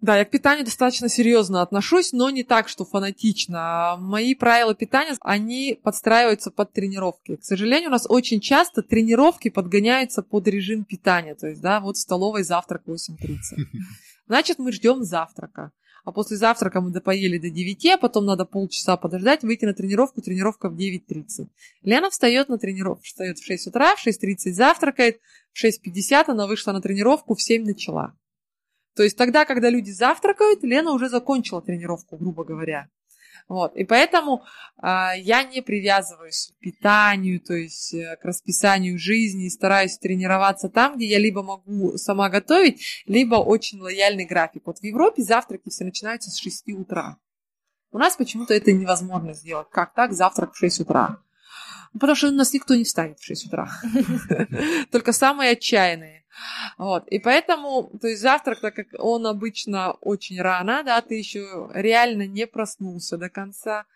Да, я к питанию достаточно серьезно отношусь, но не так, что фанатично. Мои правила питания, они подстраиваются под тренировки. К сожалению, у нас очень часто тренировки подгоняются под режим питания. То есть, да, вот в столовой завтрак 8.30. Значит, мы ждем завтрака а после завтрака мы допоели до 9, а потом надо полчаса подождать, выйти на тренировку, тренировка в 9.30. Лена встает на тренировку, встает в 6 утра, в 6.30 завтракает, в 6.50 она вышла на тренировку, в 7 начала. То есть тогда, когда люди завтракают, Лена уже закончила тренировку, грубо говоря. Вот. И поэтому э, я не привязываюсь к питанию, то есть э, к расписанию жизни, стараюсь тренироваться там, где я либо могу сама готовить, либо очень лояльный график. Вот в Европе завтраки все начинаются с 6 утра. У нас почему-то это невозможно сделать. Как так? Завтрак в 6 утра. Потому что у нас никто не встанет в 6 утра. Только самые отчаянные. Вот. И поэтому, то есть завтрак, так как он обычно очень рано, да, ты еще реально не проснулся до конца,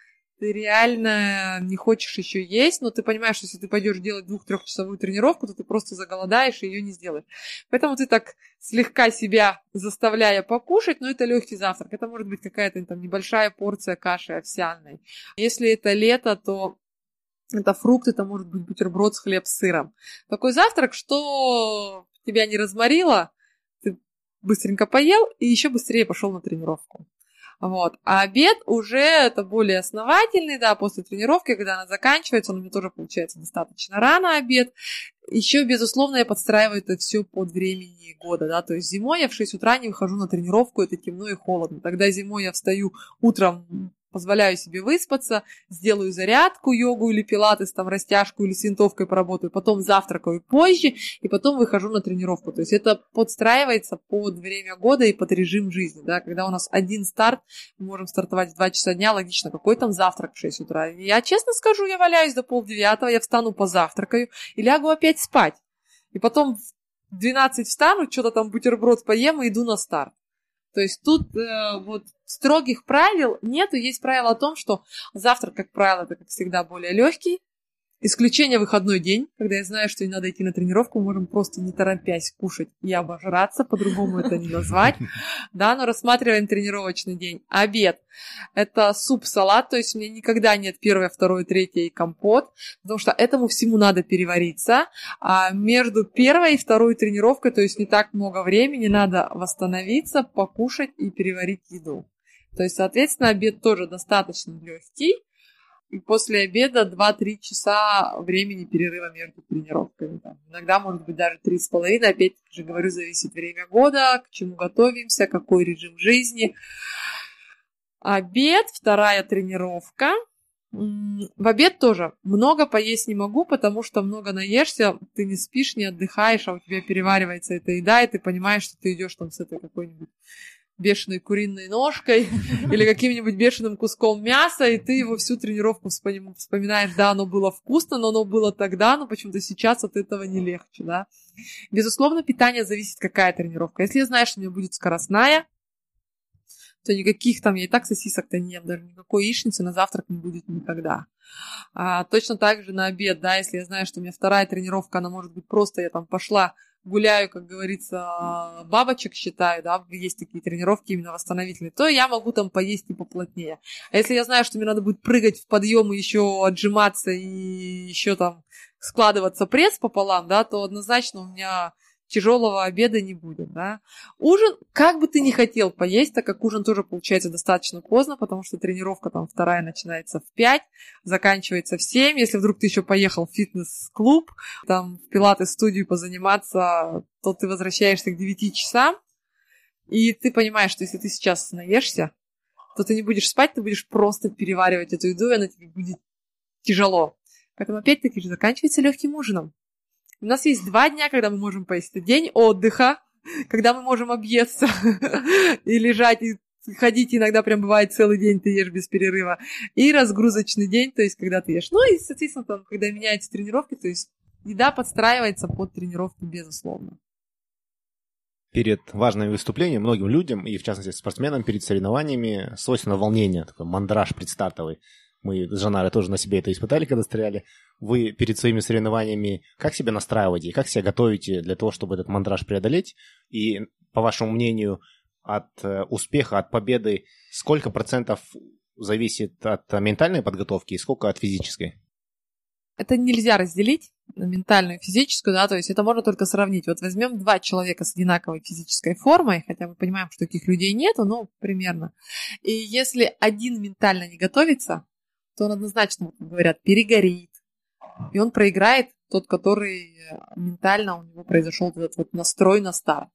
ты реально не хочешь еще есть, но ты понимаешь, что если ты пойдешь делать двух-трехчасовую тренировку, то ты просто заголодаешь и ее не сделаешь. Поэтому ты так слегка себя заставляя покушать, но это легкий завтрак. Это может быть какая-то там небольшая порция каши овсяной. Если это лето, то это фрукты, это может быть бутерброд с хлеб с сыром. Такой завтрак, что тебя не разморило, ты быстренько поел и еще быстрее пошел на тренировку. Вот. А обед уже это более основательный, да, после тренировки, когда она заканчивается, он у меня тоже получается достаточно рано обед. Еще, безусловно, я подстраиваю это все под времени года, да, то есть зимой я в 6 утра не выхожу на тренировку, это темно и холодно. Тогда зимой я встаю утром позволяю себе выспаться, сделаю зарядку, йогу или пилатес, там растяжку или с винтовкой поработаю, потом завтракаю позже и потом выхожу на тренировку. То есть это подстраивается под время года и под режим жизни. Да? Когда у нас один старт, мы можем стартовать в 2 часа дня, логично, какой там завтрак в 6 утра. Я честно скажу, я валяюсь до полдевятого, я встану позавтракаю и лягу опять спать. И потом в 12 встану, что-то там бутерброд поем и иду на старт. То есть тут э, вот строгих правил нету. Есть правило о том, что завтрак, как правило, это, как всегда, более легкий. Исключение выходной день, когда я знаю, что не надо идти на тренировку, можем просто не торопясь кушать и обожраться, по-другому это не назвать. Да, но рассматриваем тренировочный день. Обед. Это суп-салат, то есть у меня никогда нет первое, второе, третье и компот, потому что этому всему надо перевариться. А между первой и второй тренировкой, то есть не так много времени, надо восстановиться, покушать и переварить еду. То есть, соответственно, обед тоже достаточно легкий, и после обеда 2-3 часа времени перерыва между тренировками. Там. Иногда может быть даже 3,5. Опять же говорю, зависит время года, к чему готовимся, какой режим жизни. Обед, вторая тренировка. В обед тоже много поесть не могу, потому что много наешься, ты не спишь, не отдыхаешь, а у тебя переваривается эта еда, и ты понимаешь, что ты идешь там с этой какой-нибудь бешеной куриной ножкой или каким-нибудь бешеным куском мяса, и ты его всю тренировку вспоминаешь, да, оно было вкусно, но оно было тогда, но почему-то сейчас от этого не легче, да. Безусловно, питание зависит, какая тренировка. Если я знаю, что у меня будет скоростная, то никаких там, я и так сосисок-то не ем, даже никакой яичницы на завтрак не будет никогда. А, точно так же на обед, да, если я знаю, что у меня вторая тренировка, она может быть просто, я там пошла гуляю, как говорится, бабочек считаю, да, есть такие тренировки именно восстановительные, то я могу там поесть и поплотнее. А если я знаю, что мне надо будет прыгать в подъем и еще отжиматься и еще там складываться пресс пополам, да, то однозначно у меня тяжелого обеда не будет, да. Ужин, как бы ты ни хотел поесть, так как ужин тоже получается достаточно поздно, потому что тренировка там вторая начинается в 5, заканчивается в 7. Если вдруг ты еще поехал в фитнес-клуб, там в пилаты-студию позаниматься, то ты возвращаешься к 9 часам, и ты понимаешь, что если ты сейчас наешься, то ты не будешь спать, ты будешь просто переваривать эту еду, и она тебе будет тяжело. Поэтому опять-таки же заканчивается легким ужином. У нас есть два дня, когда мы можем поесть. Это день отдыха, когда мы можем объесться и лежать, и ходить иногда прям бывает целый день ты ешь без перерыва. И разгрузочный день, то есть когда ты ешь. Ну и, соответственно, там, когда меняются тренировки, то есть еда подстраивается под тренировку, безусловно. Перед важными выступлениями многим людям, и в частности спортсменам перед соревнованиями, свойственно волнение, такой мандраж предстартовый. Мы с Жанарой тоже на себе это испытали, когда стреляли. Вы перед своими соревнованиями как себя настраиваете, как себя готовите для того, чтобы этот мандраж преодолеть? И, по вашему мнению, от э, успеха, от победы, сколько процентов зависит от ментальной подготовки и сколько от физической? Это нельзя разделить ментальную и физическую, да, то есть это можно только сравнить. Вот возьмем два человека с одинаковой физической формой, хотя мы понимаем, что таких людей нету, но примерно. И если один ментально не готовится, то он однозначно, говорят, перегорит. И он проиграет тот, который э, ментально у него произошел этот вот настрой на старт.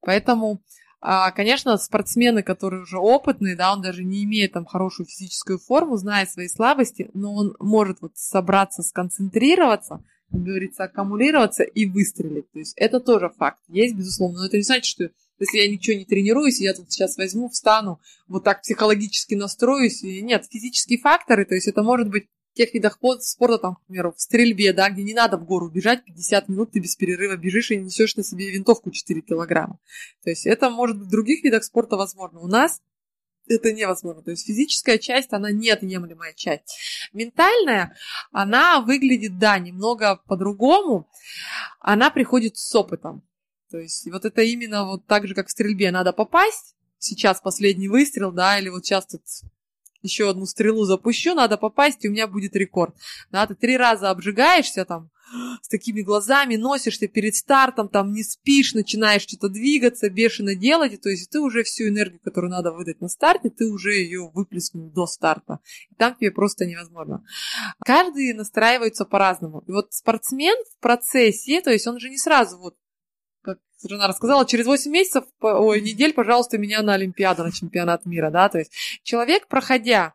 Поэтому, а, конечно, спортсмены, которые уже опытные, да, он даже не имеет там хорошую физическую форму, зная свои слабости, но он может вот собраться, сконцентрироваться, как говорится, аккумулироваться и выстрелить. То есть это тоже факт. Есть, безусловно, но это не значит, что если я ничего не тренируюсь, я тут сейчас возьму, встану, вот так психологически настроюсь. И нет, физические факторы, то есть это может быть в тех видах спорта, там, к примеру, в стрельбе, да, где не надо в гору бежать, 50 минут ты без перерыва бежишь и несешь на себе винтовку 4 килограмма. То есть это может быть в других видах спорта возможно. У нас это невозможно. То есть физическая часть, она неотъемлемая часть. Ментальная, она выглядит, да, немного по-другому. Она приходит с опытом. То есть вот это именно вот так же, как в стрельбе, надо попасть. Сейчас последний выстрел, да, или вот сейчас тут еще одну стрелу запущу, надо попасть, и у меня будет рекорд. Да, ты три раза обжигаешься там, с такими глазами, носишься перед стартом, там не спишь, начинаешь что-то двигаться, бешено делать, и, то есть ты уже всю энергию, которую надо выдать на старте, ты уже ее выплеснул до старта. И там тебе просто невозможно. Каждый настраивается по-разному. И вот спортсмен в процессе, то есть он же не сразу вот жена рассказала, через 8 месяцев, ой, недель, пожалуйста, меня на Олимпиаду, на чемпионат мира, да, то есть человек, проходя,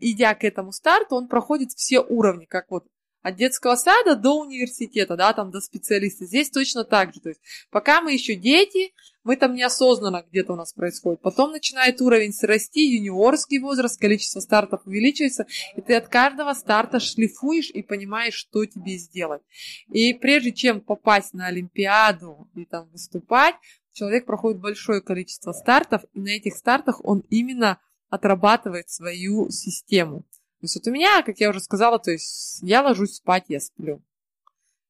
идя к этому старту, он проходит все уровни, как вот от детского сада до университета, да, там до специалиста. Здесь точно так же. То есть пока мы еще дети, мы там неосознанно где-то у нас происходит. Потом начинает уровень расти, юниорский возраст, количество стартов увеличивается, и ты от каждого старта шлифуешь и понимаешь, что тебе сделать. И прежде чем попасть на Олимпиаду и там выступать, человек проходит большое количество стартов, и на этих стартах он именно отрабатывает свою систему вот у меня, как я уже сказала, то есть я ложусь спать, я сплю.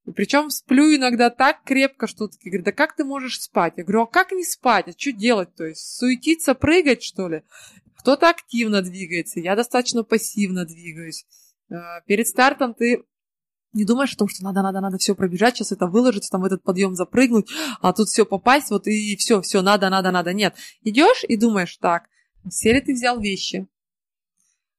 И причем сплю иногда так крепко, что такие говорят, да как ты можешь спать? Я говорю, а как не спать? А что делать? То есть суетиться, прыгать, что ли? Кто-то активно двигается, я достаточно пассивно двигаюсь. Э, перед стартом ты не думаешь о том, что надо, надо, надо все пробежать, сейчас это выложиться, там в этот подъем запрыгнуть, а тут все попасть, вот и все, все, надо, надо, надо. Нет. Идешь и думаешь, так, все ли ты взял вещи?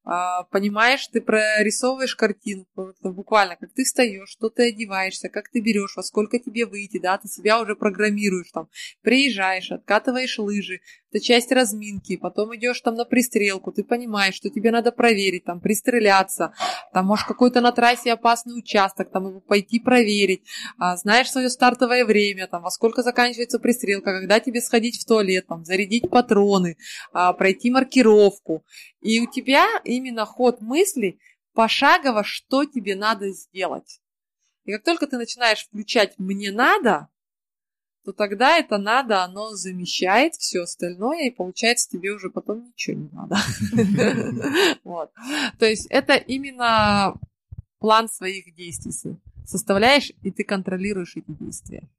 А, понимаешь, ты прорисовываешь картинку, буквально, как ты встаешь, что ты одеваешься, как ты берешь, во сколько тебе выйти, да, ты себя уже программируешь там, приезжаешь, откатываешь лыжи, это часть разминки, потом идешь там на пристрелку, ты понимаешь, что тебе надо проверить, там, пристреляться, там, может, какой-то на трассе опасный участок, там, его пойти проверить, а, знаешь свое стартовое время, там, во сколько заканчивается пристрелка, когда тебе сходить в туалет, там, зарядить патроны, а, пройти маркировку, и у тебя именно ход мысли пошагово, что тебе надо сделать. И как только ты начинаешь включать «мне надо», то тогда это надо, оно замещает все остальное, и получается тебе уже потом ничего не надо. Вот. То есть это именно план своих действий. Составляешь, и ты контролируешь эти действия.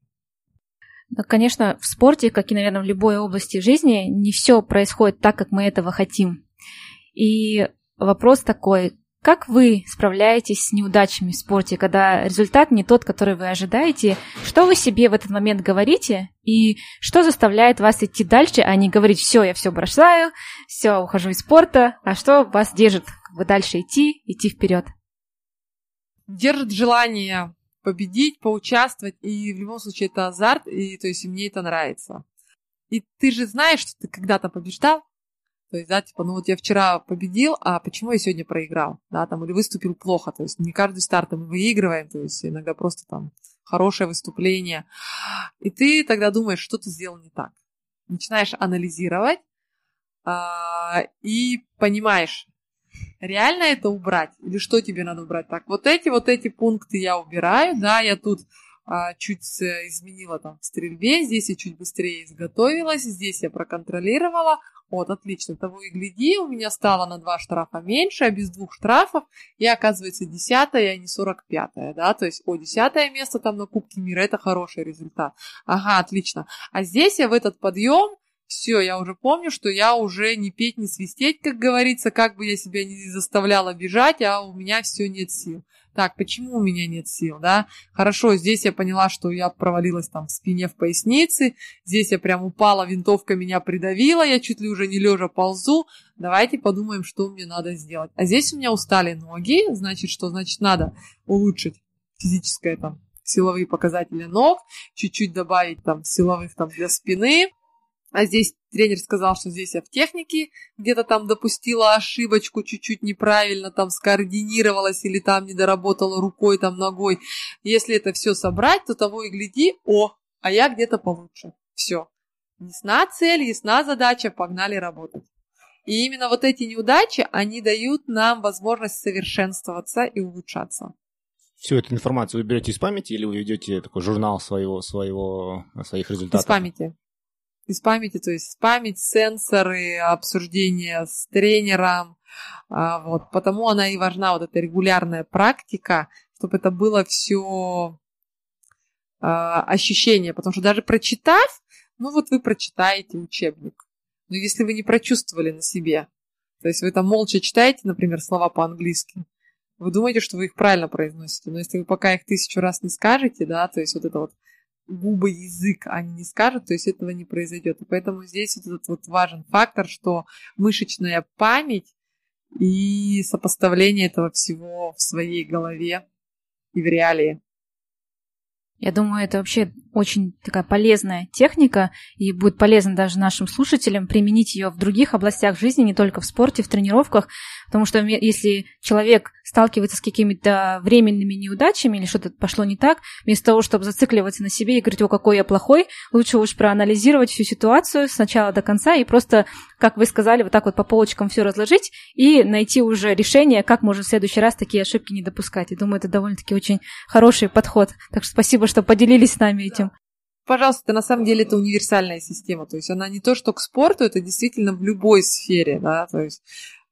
Ну, конечно, в спорте, как и, наверное, в любой области жизни, не все происходит так, как мы этого хотим. И вопрос такой, как вы справляетесь с неудачами в спорте, когда результат не тот, который вы ожидаете? Что вы себе в этот момент говорите? И что заставляет вас идти дальше, а не говорить, все, я все бросаю, все, ухожу из спорта, а что вас держит как бы дальше идти, идти вперед? Держит желание победить, поучаствовать, и в любом случае это азарт, и то есть мне это нравится. И ты же знаешь, что ты когда-то побеждал, то есть, да, типа, ну вот я вчера победил, а почему я сегодня проиграл, да, там, или выступил плохо, то есть не каждый старт мы выигрываем, то есть иногда просто там хорошее выступление. И ты тогда думаешь, что ты сделал не так. Начинаешь анализировать а, и понимаешь, реально это убрать или что тебе надо убрать. Так, вот эти, вот эти пункты я убираю, да, я тут а, чуть изменила там в стрельбе, здесь я чуть быстрее изготовилась, здесь я проконтролировала, вот, отлично, того и гляди, у меня стало на два штрафа меньше, а без двух штрафов я, оказывается, десятая, а не сорок пятая, да, то есть, о, десятое место там на Кубке мира, это хороший результат. Ага, отлично. А здесь я в этот подъем, все, я уже помню, что я уже не петь, не свистеть, как говорится, как бы я себя не заставляла бежать, а у меня все нет сил так, почему у меня нет сил, да? Хорошо, здесь я поняла, что я провалилась там в спине, в пояснице, здесь я прям упала, винтовка меня придавила, я чуть ли уже не лежа ползу, давайте подумаем, что мне надо сделать. А здесь у меня устали ноги, значит, что? Значит, надо улучшить физическое там силовые показатели ног, чуть-чуть добавить там силовых там для спины, а здесь тренер сказал, что здесь я в технике где-то там допустила ошибочку, чуть-чуть неправильно там скоординировалась или там не доработала рукой, там ногой. Если это все собрать, то того и гляди, о, а я где-то получше. Все. Ясна цель, ясна задача, погнали работать. И именно вот эти неудачи, они дают нам возможность совершенствоваться и улучшаться. Всю эту информацию вы берете из памяти или вы ведете такой журнал своего, своего, своих результатов? Из памяти из памяти, то есть память, сенсоры, обсуждения с тренером. А, вот, потому она и важна, вот эта регулярная практика, чтобы это было все а, ощущение. Потому что даже прочитав, ну вот вы прочитаете учебник. Но если вы не прочувствовали на себе, то есть вы там молча читаете, например, слова по-английски, вы думаете, что вы их правильно произносите, но если вы пока их тысячу раз не скажете, да, то есть вот это вот губы, язык они не скажут, то есть этого не произойдет. И поэтому здесь вот этот вот важен фактор, что мышечная память и сопоставление этого всего в своей голове и в реалии. Я думаю, это вообще очень такая полезная техника, и будет полезно даже нашим слушателям применить ее в других областях жизни, не только в спорте, в тренировках, потому что если человек сталкивается с какими-то временными неудачами или что-то пошло не так, вместо того, чтобы зацикливаться на себе и говорить, о, какой я плохой, лучше уж проанализировать всю ситуацию с начала до конца и просто, как вы сказали, вот так вот по полочкам все разложить и найти уже решение, как можно в следующий раз такие ошибки не допускать. И думаю, это довольно-таки очень хороший подход. Так что спасибо, что поделились с нами этим пожалуйста, на самом деле это универсальная система. То есть она не то, что к спорту, это действительно в любой сфере, да, то есть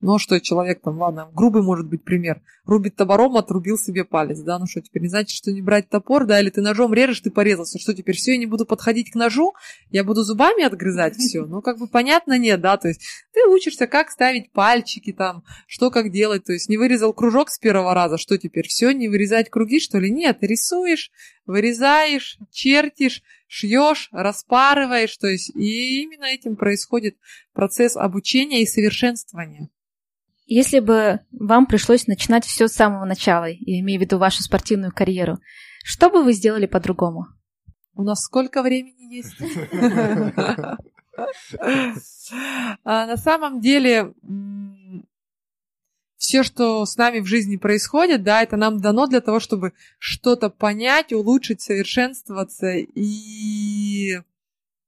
Ну, что человек там, ладно, грубый может быть пример. Рубит топором, отрубил себе палец, да, ну что, теперь не значит, что не брать топор, да, или ты ножом режешь, ты порезался, что теперь все, я не буду подходить к ножу, я буду зубами отгрызать все. Ну, как бы понятно, нет, да, то есть ты учишься, как ставить пальчики там, что как делать, то есть не вырезал кружок с первого раза, что теперь, все, не вырезать круги, что ли? Нет, рисуешь, вырезаешь, чертишь, шьешь, распарываешь, то есть и именно этим происходит процесс обучения и совершенствования. Если бы вам пришлось начинать все с самого начала, я имею в виду вашу спортивную карьеру, что бы вы сделали по-другому? У нас сколько времени есть? А, на самом деле, все, что с нами в жизни происходит, да, это нам дано для того, чтобы что-то понять, улучшить, совершенствоваться и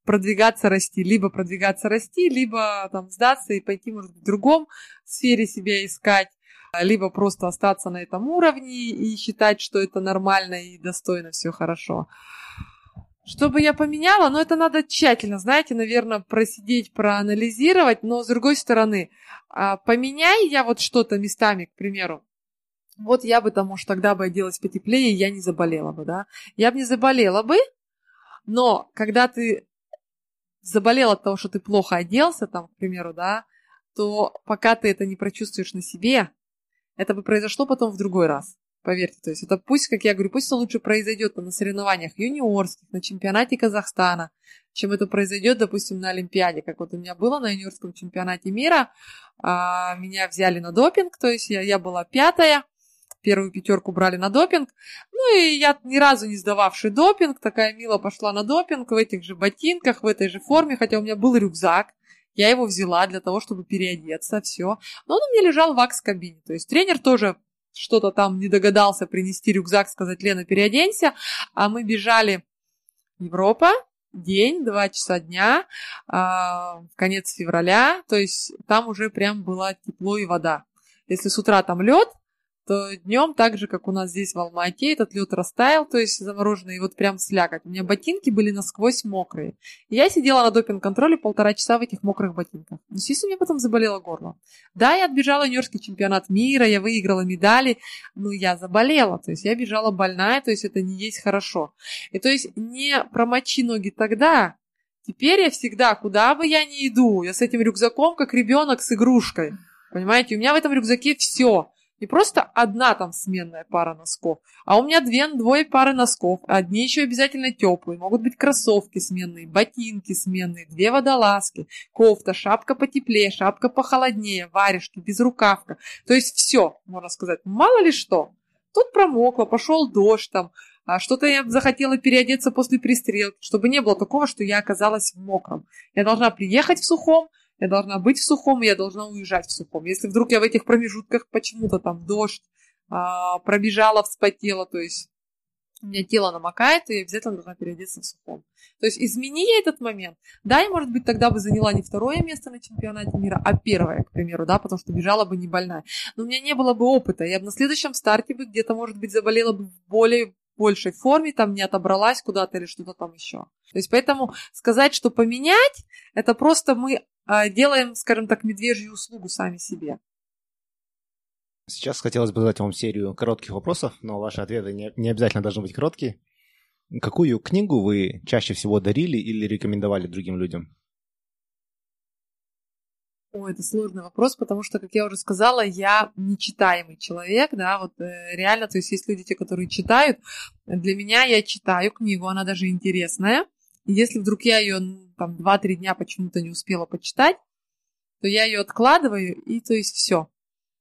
продвигаться, расти. Либо продвигаться, расти, либо там сдаться и пойти, может в другом сфере себя искать, либо просто остаться на этом уровне и считать, что это нормально и достойно, все хорошо. Что бы я поменяла? Ну, это надо тщательно, знаете, наверное, просидеть, проанализировать, но с другой стороны, а, поменяй я вот что-то местами, к примеру, вот я бы там, может, тогда бы оделась потеплее, я не заболела бы, да. Я бы не заболела бы, но когда ты заболел от того, что ты плохо оделся, там, к примеру, да, то пока ты это не прочувствуешь на себе, это бы произошло потом в другой раз. Поверьте, то есть это пусть, как я говорю, пусть это лучше произойдет на соревнованиях юниорских, на чемпионате Казахстана, чем это произойдет, допустим, на Олимпиаде. Как вот у меня было на юниорском чемпионате мира, а, меня взяли на допинг, то есть я, я была пятая, первую пятерку брали на допинг. Ну и я ни разу не сдававший допинг, такая мила пошла на допинг в этих же ботинках, в этой же форме, хотя у меня был рюкзак. Я его взяла для того, чтобы переодеться, все. Но он у меня лежал в вакс-кабине. То есть тренер тоже что-то там не догадался принести рюкзак, сказать, Лена, переоденься. А мы бежали Европа, день, два часа дня, а, конец февраля, то есть там уже прям было тепло и вода. Если с утра там лед, то днем, так же, как у нас здесь в Алмате, этот лед растаял, то есть замороженный, и вот прям слякоть. У меня ботинки были насквозь мокрые. И я сидела на допинг-контроле полтора часа в этих мокрых ботинках. Ну, естественно, мне потом заболело горло. Да, я отбежала юниорский чемпионат мира, я выиграла медали, но я заболела, то есть я бежала больная, то есть это не есть хорошо. И то есть не промочи ноги тогда, теперь я всегда, куда бы я ни иду, я с этим рюкзаком, как ребенок с игрушкой. Понимаете, у меня в этом рюкзаке все. Не просто одна там сменная пара носков, а у меня две, двое пары носков. Одни еще обязательно теплые. Могут быть кроссовки сменные, ботинки сменные, две водолазки, кофта, шапка потеплее, шапка похолоднее, варежки, безрукавка. То есть все, можно сказать. Мало ли что. Тут промокло, пошел дождь там, а что-то я захотела переодеться после пристрелки, чтобы не было такого, что я оказалась в мокром. Я должна приехать в сухом, я должна быть в сухом, и я должна уезжать в сухом. Если вдруг я в этих промежутках почему-то там дождь, а, пробежала, вспотела, то есть у меня тело намокает, и я обязательно должна переодеться в сухом. То есть измени этот момент. Да, я, может быть, тогда бы заняла не второе место на чемпионате мира, а первое, к примеру, да, потому что бежала бы не больная. Но у меня не было бы опыта. Я бы на следующем старте бы где-то, может быть, заболела бы в более большей форме, там не отобралась куда-то или что-то там еще. То есть поэтому сказать, что поменять, это просто мы делаем, скажем так, медвежью услугу сами себе. Сейчас хотелось бы задать вам серию коротких вопросов, но ваши ответы не, не обязательно должны быть короткие. Какую книгу вы чаще всего дарили или рекомендовали другим людям? О, это сложный вопрос, потому что, как я уже сказала, я нечитаемый человек, да, вот э, реально, то есть есть люди, те, которые читают. Для меня я читаю книгу, она даже интересная, если вдруг я ее там 2-3 дня почему-то не успела почитать, то я ее откладываю, и то есть все.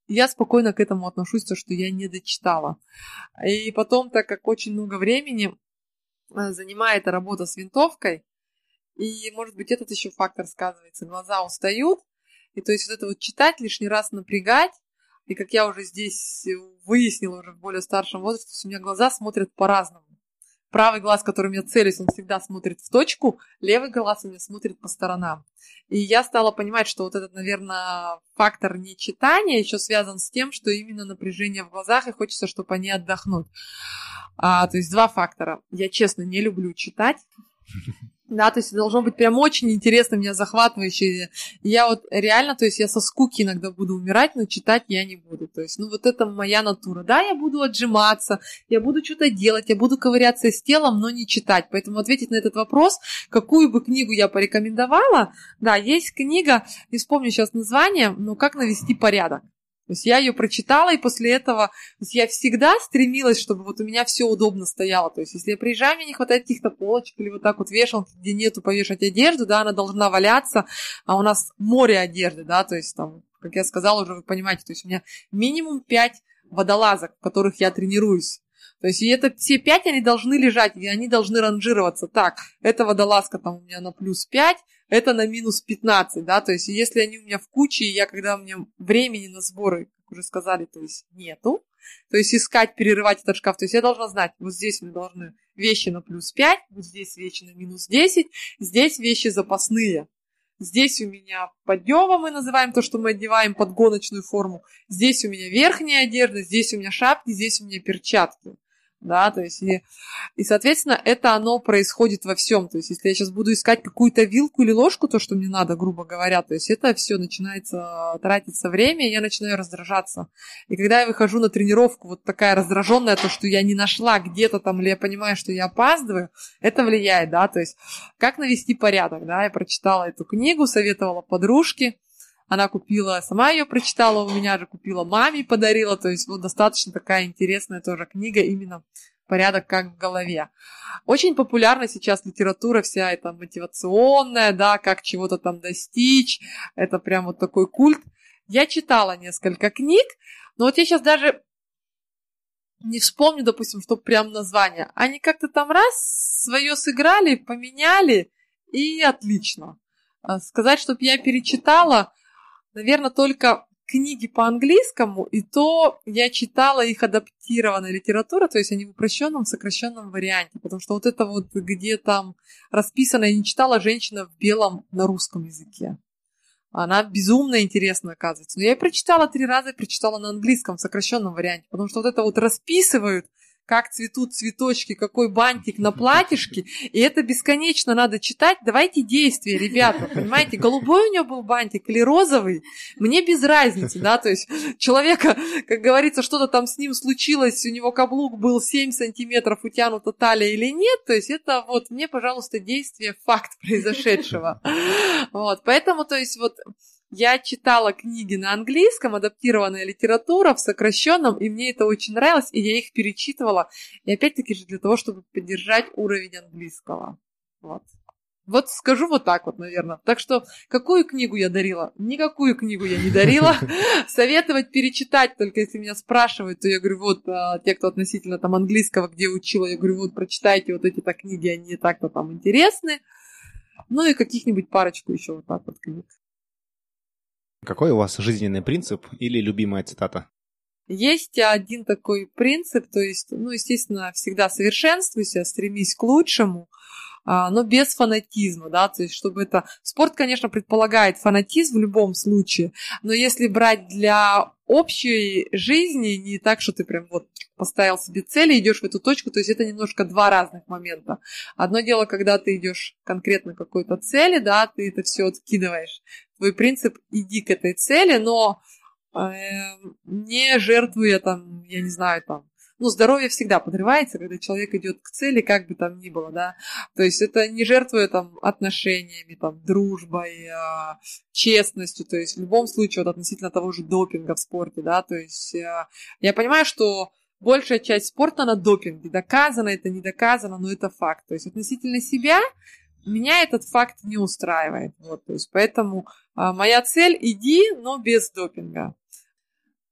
Я спокойно к этому отношусь, то, что я не дочитала. И потом, так как очень много времени э, занимает работа с винтовкой, и, может быть, этот еще фактор сказывается, глаза устают, и то есть вот это вот читать, лишний раз напрягать, и как я уже здесь выяснила уже в более старшем возрасте, у меня глаза смотрят по-разному правый глаз, которым я целюсь, он всегда смотрит в точку, левый глаз у меня смотрит по сторонам. И я стала понимать, что вот этот, наверное, фактор нечитания еще связан с тем, что именно напряжение в глазах, и хочется, чтобы они отдохнуть. А, то есть два фактора. Я, честно, не люблю читать. Да, то есть должно быть прям очень интересно, меня захватывающе. Я вот реально, то есть я со скуки иногда буду умирать, но читать я не буду. То есть, ну вот это моя натура. Да, я буду отжиматься, я буду что-то делать, я буду ковыряться с телом, но не читать. Поэтому ответить на этот вопрос, какую бы книгу я порекомендовала, да, есть книга, не вспомню сейчас название, но «Как навести порядок». То есть я ее прочитала, и после этого то есть я всегда стремилась, чтобы вот у меня все удобно стояло. То есть если я приезжаю, мне не хватает каких-то полочек или вот так вот вешалки, где нету повешать одежду, да, она должна валяться, а у нас море одежды, да, то есть там, как я сказала уже, вы понимаете, то есть у меня минимум 5 водолазок, в которых я тренируюсь. То есть и это все пять, они должны лежать, и они должны ранжироваться. Так, эта водолазка там у меня на плюс 5, это на минус 15, да, то есть если они у меня в куче, я, когда у меня времени на сборы, как уже сказали, то есть нету, то есть искать, перерывать этот шкаф, то есть я должна знать, вот здесь меня должны вещи на плюс 5, вот здесь вещи на минус 10, здесь вещи запасные, Здесь у меня подъема мы называем то, что мы одеваем под гоночную форму. Здесь у меня верхняя одежда, здесь у меня шапки, здесь у меня перчатки да, то есть, и, и, соответственно, это оно происходит во всем, то есть, если я сейчас буду искать какую-то вилку или ложку, то, что мне надо, грубо говоря, то есть, это все начинается тратиться время, и я начинаю раздражаться, и когда я выхожу на тренировку, вот такая раздраженная, то, что я не нашла где-то там, или я понимаю, что я опаздываю, это влияет, да, то есть, как навести порядок, да, я прочитала эту книгу, советовала подружке, она купила, сама ее прочитала, у меня же купила маме, подарила. То есть вот достаточно такая интересная тоже книга именно порядок как в голове. Очень популярна сейчас литература вся эта мотивационная, да, как чего-то там достичь. Это прям вот такой культ. Я читала несколько книг, но вот я сейчас даже не вспомню, допустим, что прям название. Они как-то там раз свое сыграли, поменяли, и отлично. А сказать, чтобы я перечитала, наверное, только книги по английскому, и то я читала их адаптированная литература, то есть они в упрощенном, сокращенном варианте, потому что вот это вот, где там расписано, я не читала «Женщина в белом» на русском языке. Она безумно интересна, оказывается. Но я и прочитала три раза, и прочитала на английском, в сокращенном варианте, потому что вот это вот расписывают, как цветут цветочки, какой бантик на платьишке, и это бесконечно надо читать. Давайте действия, ребята, понимаете, голубой у него был бантик или розовый, мне без разницы, да, то есть человека, как говорится, что-то там с ним случилось, у него каблук был 7 сантиметров утянута талия или нет, то есть это вот мне, пожалуйста, действие, факт произошедшего. Вот, поэтому, то есть вот я читала книги на английском, адаптированная литература в сокращенном, и мне это очень нравилось, и я их перечитывала. И опять-таки же для того, чтобы поддержать уровень английского. Вот. Вот скажу вот так вот, наверное. Так что, какую книгу я дарила? Никакую книгу я не дарила. Советовать перечитать, только если меня спрашивают, то я говорю, вот, а, те, кто относительно там английского, где учила, я говорю, вот, прочитайте вот эти-то книги, они так-то там интересны. Ну и каких-нибудь парочку еще вот так вот книг. Какой у вас жизненный принцип или любимая цитата? Есть один такой принцип, то есть, ну, естественно, всегда совершенствуйся, стремись к лучшему, а, но без фанатизма, да, то есть чтобы это... Спорт, конечно, предполагает фанатизм в любом случае, но если брать для общей жизни, не так, что ты прям вот поставил себе цель и идешь в эту точку, то есть это немножко два разных момента. Одно дело, когда ты идешь конкретно к какой-то цели, да, ты это все откидываешь. Твой принцип иди к этой цели, но э, не жертвуя там, я не знаю, там, ну, здоровье всегда подрывается, когда человек идет к цели, как бы там ни было, да. То есть это не жертвуя там отношениями, там, дружбой, э, честностью, то есть в любом случае вот относительно того же допинга в спорте, да, то есть э, я понимаю, что большая часть спорта на допинге, доказано это, не доказано, но это факт. То есть относительно себя меня этот факт не устраивает. Вот, то есть поэтому а, моя цель иди, но без допинга.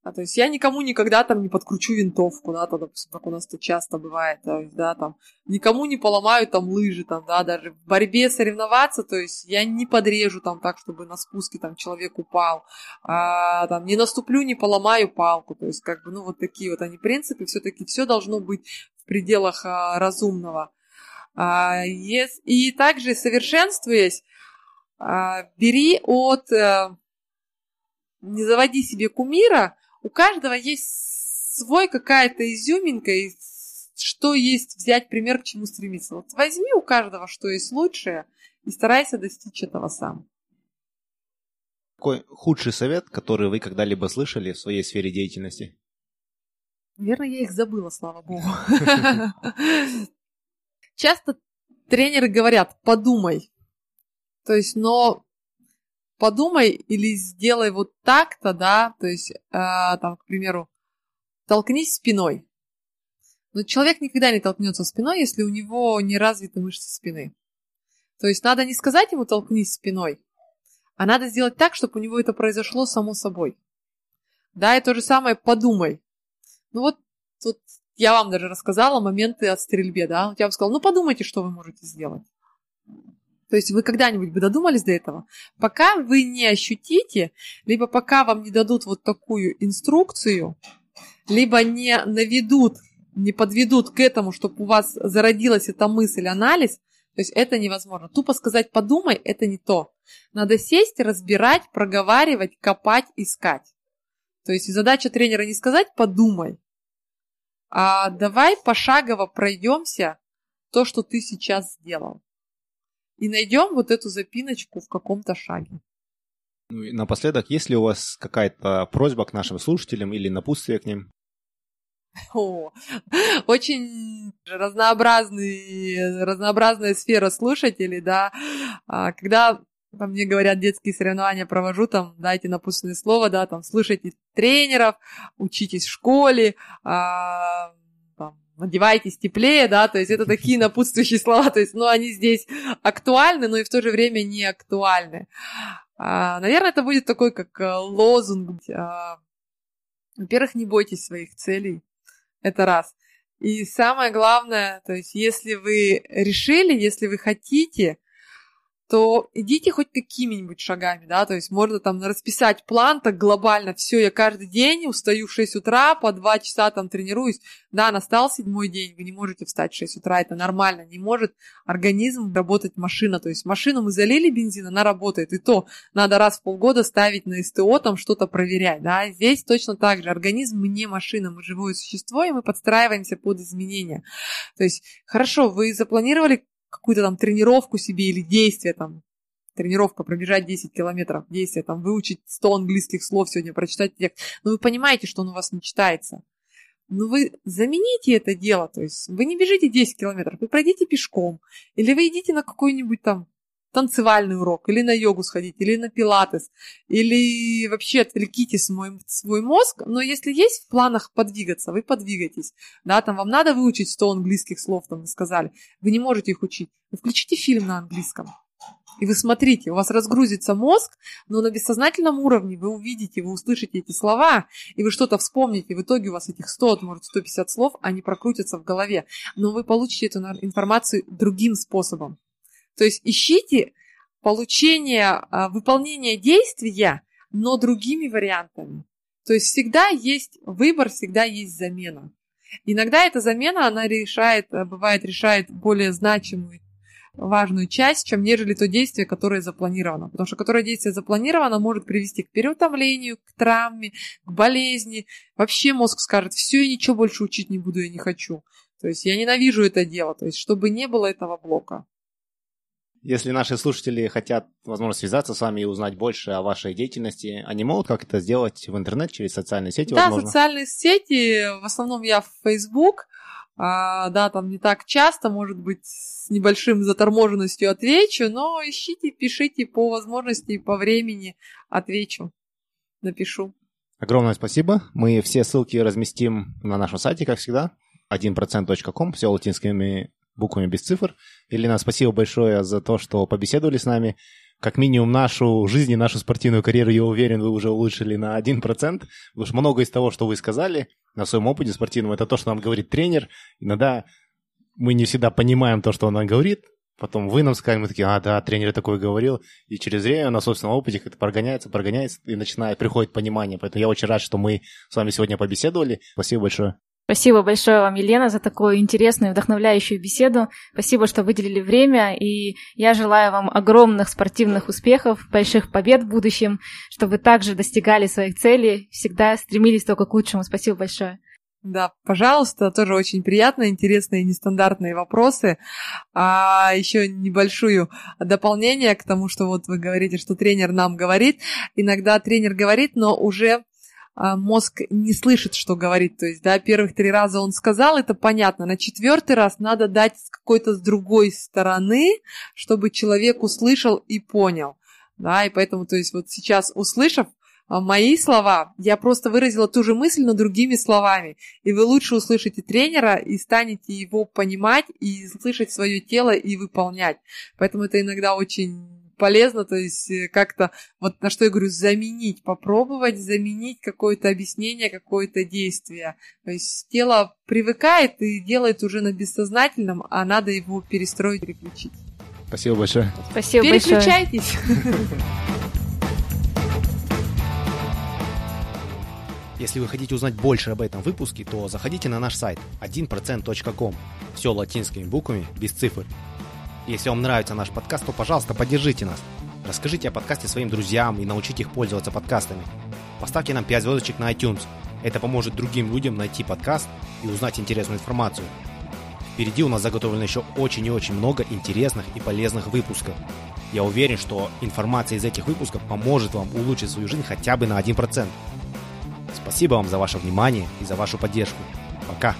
А, то есть я никому никогда там не подкручу винтовку, да, там, допустим, как у нас это часто бывает, то есть, да, там, никому не поломаю там лыжи, там, да, даже в борьбе соревноваться, то есть я не подрежу там так, чтобы на спуске там человек упал, а, там, не наступлю, не поломаю палку, то есть как бы, ну, вот такие вот они принципы, все-таки все должно быть в пределах а, разумного. А, и также совершенствуясь, а, бери от, а, не заводи себе кумира, у каждого есть свой какая-то изюминка, и что есть взять пример, к чему стремиться. Вот возьми у каждого, что есть лучшее, и старайся достичь этого сам. Какой худший совет, который вы когда-либо слышали в своей сфере деятельности? Наверное, я их забыла, слава богу. Часто тренеры говорят, подумай. То есть, но подумай или сделай вот так-то, да, то есть, э, там, к примеру, толкнись спиной. Но человек никогда не толкнется спиной, если у него не развиты мышцы спины. То есть надо не сказать ему толкнись спиной, а надо сделать так, чтобы у него это произошло само собой. Да, и то же самое подумай. Ну вот тут я вам даже рассказала моменты от стрельбе, да. Я вам сказала, ну подумайте, что вы можете сделать. То есть вы когда-нибудь бы додумались до этого? Пока вы не ощутите, либо пока вам не дадут вот такую инструкцию, либо не наведут, не подведут к этому, чтобы у вас зародилась эта мысль, анализ, то есть это невозможно. Тупо сказать «подумай» – это не то. Надо сесть, разбирать, проговаривать, копать, искать. То есть задача тренера не сказать «подумай», а давай пошагово пройдемся то, что ты сейчас сделал. И найдем вот эту запиночку в каком-то шаге. Ну и напоследок, есть ли у вас какая-то просьба к нашим слушателям или напутствие к ним? О, очень разнообразный, разнообразная сфера слушателей, да. А, когда там мне говорят, детские соревнования провожу, там, дайте напутственное слово, да, там, слушайте тренеров, учитесь в школе, а, там, одевайтесь теплее, да, то есть это такие напутствующие слова, то есть, ну, они здесь актуальны, но и в то же время не актуальны. А, наверное, это будет такой, как э, лозунг. А, во-первых, не бойтесь своих целей, это раз. И самое главное, то есть, если вы решили, если вы хотите, то идите хоть какими-нибудь шагами, да, то есть можно там расписать план так глобально, все, я каждый день устаю в 6 утра, по 2 часа там тренируюсь, да, настал седьмой день, вы не можете встать в 6 утра, это нормально, не может организм работать машина, то есть машину мы залили бензин, она работает, и то надо раз в полгода ставить на СТО, там что-то проверять, да, здесь точно так же, организм не машина, мы живое существо, и мы подстраиваемся под изменения, то есть, хорошо, вы запланировали какую-то там тренировку себе или действие там, тренировка, пробежать 10 километров, действие, там, выучить 100 английских слов сегодня, прочитать текст. Но вы понимаете, что он у вас не читается. Но вы замените это дело, то есть вы не бежите 10 километров, вы пройдите пешком, или вы идите на какой-нибудь там танцевальный урок, или на йогу сходить, или на пилатес, или вообще отвлеките свой, свой мозг, но если есть в планах подвигаться, вы подвигайтесь, да, там вам надо выучить 100 английских слов, там вы сказали, вы не можете их учить, вы включите фильм на английском, и вы смотрите, у вас разгрузится мозг, но на бессознательном уровне вы увидите, вы услышите эти слова, и вы что-то вспомните. В итоге у вас этих 100, может 150 слов, они прокрутятся в голове. Но вы получите эту информацию другим способом. То есть ищите получение, а, выполнение действия, но другими вариантами. То есть всегда есть выбор, всегда есть замена. Иногда эта замена, она решает, э, бывает, решает более значимую, важную часть, чем нежели то действие, которое запланировано. Потому что которое действие запланировано, может привести к переутомлению, к травме, к болезни. Вообще мозг скажет, все, я ничего больше учить не буду, я не хочу. То есть я ненавижу это дело. То есть чтобы не было этого блока. Если наши слушатели хотят, возможно, связаться с вами и узнать больше о вашей деятельности, они могут как это сделать в интернет через социальные сети? Да, возможно? социальные сети, в основном я в Facebook, а, да, там не так часто, может быть, с небольшим заторможенностью отвечу, но ищите, пишите по возможности, по времени отвечу, напишу. Огромное спасибо. Мы все ссылки разместим на нашем сайте, как всегда, 1%.com, все латинскими буквами без цифр. Елена, спасибо большое за то, что побеседовали с нами. Как минимум нашу жизнь и нашу спортивную карьеру, я уверен, вы уже улучшили на 1%, потому что много из того, что вы сказали на своем опыте спортивном, это то, что нам говорит тренер. Иногда мы не всегда понимаем то, что он нам говорит, Потом вы нам скажете, мы такие, а, да, тренер такой говорил. И через время на собственном опыте это прогоняется, прогоняется, и начинает, приходит понимание. Поэтому я очень рад, что мы с вами сегодня побеседовали. Спасибо большое. Спасибо большое вам, Елена, за такую интересную, вдохновляющую беседу. Спасибо, что выделили время, и я желаю вам огромных спортивных успехов, больших побед в будущем, чтобы вы также достигали своих целей, всегда стремились только к лучшему. Спасибо большое. Да, пожалуйста, тоже очень приятные, интересные, нестандартные вопросы. А еще небольшую дополнение к тому, что вот вы говорите, что тренер нам говорит. Иногда тренер говорит, но уже мозг не слышит, что говорит. То есть, да, первых три раза он сказал, это понятно. На четвертый раз надо дать с какой-то с другой стороны, чтобы человек услышал и понял. Да, и поэтому, то есть, вот сейчас услышав, а, мои слова, я просто выразила ту же мысль, но другими словами. И вы лучше услышите тренера и станете его понимать и слышать свое тело и выполнять. Поэтому это иногда очень полезно, то есть э, как-то, вот на что я говорю, заменить, попробовать заменить какое-то объяснение, какое-то действие. То есть тело привыкает и делает уже на бессознательном, а надо его перестроить, переключить. Спасибо большое. Спасибо Переключайтесь. Если вы хотите узнать больше об этом выпуске, то заходите на наш сайт 1%.com. Все латинскими буквами, без цифр. Если вам нравится наш подкаст, то, пожалуйста, поддержите нас. Расскажите о подкасте своим друзьям и научите их пользоваться подкастами. Поставьте нам 5 звездочек на iTunes. Это поможет другим людям найти подкаст и узнать интересную информацию. Впереди у нас заготовлено еще очень и очень много интересных и полезных выпусков. Я уверен, что информация из этих выпусков поможет вам улучшить свою жизнь хотя бы на 1%. Спасибо вам за ваше внимание и за вашу поддержку. Пока!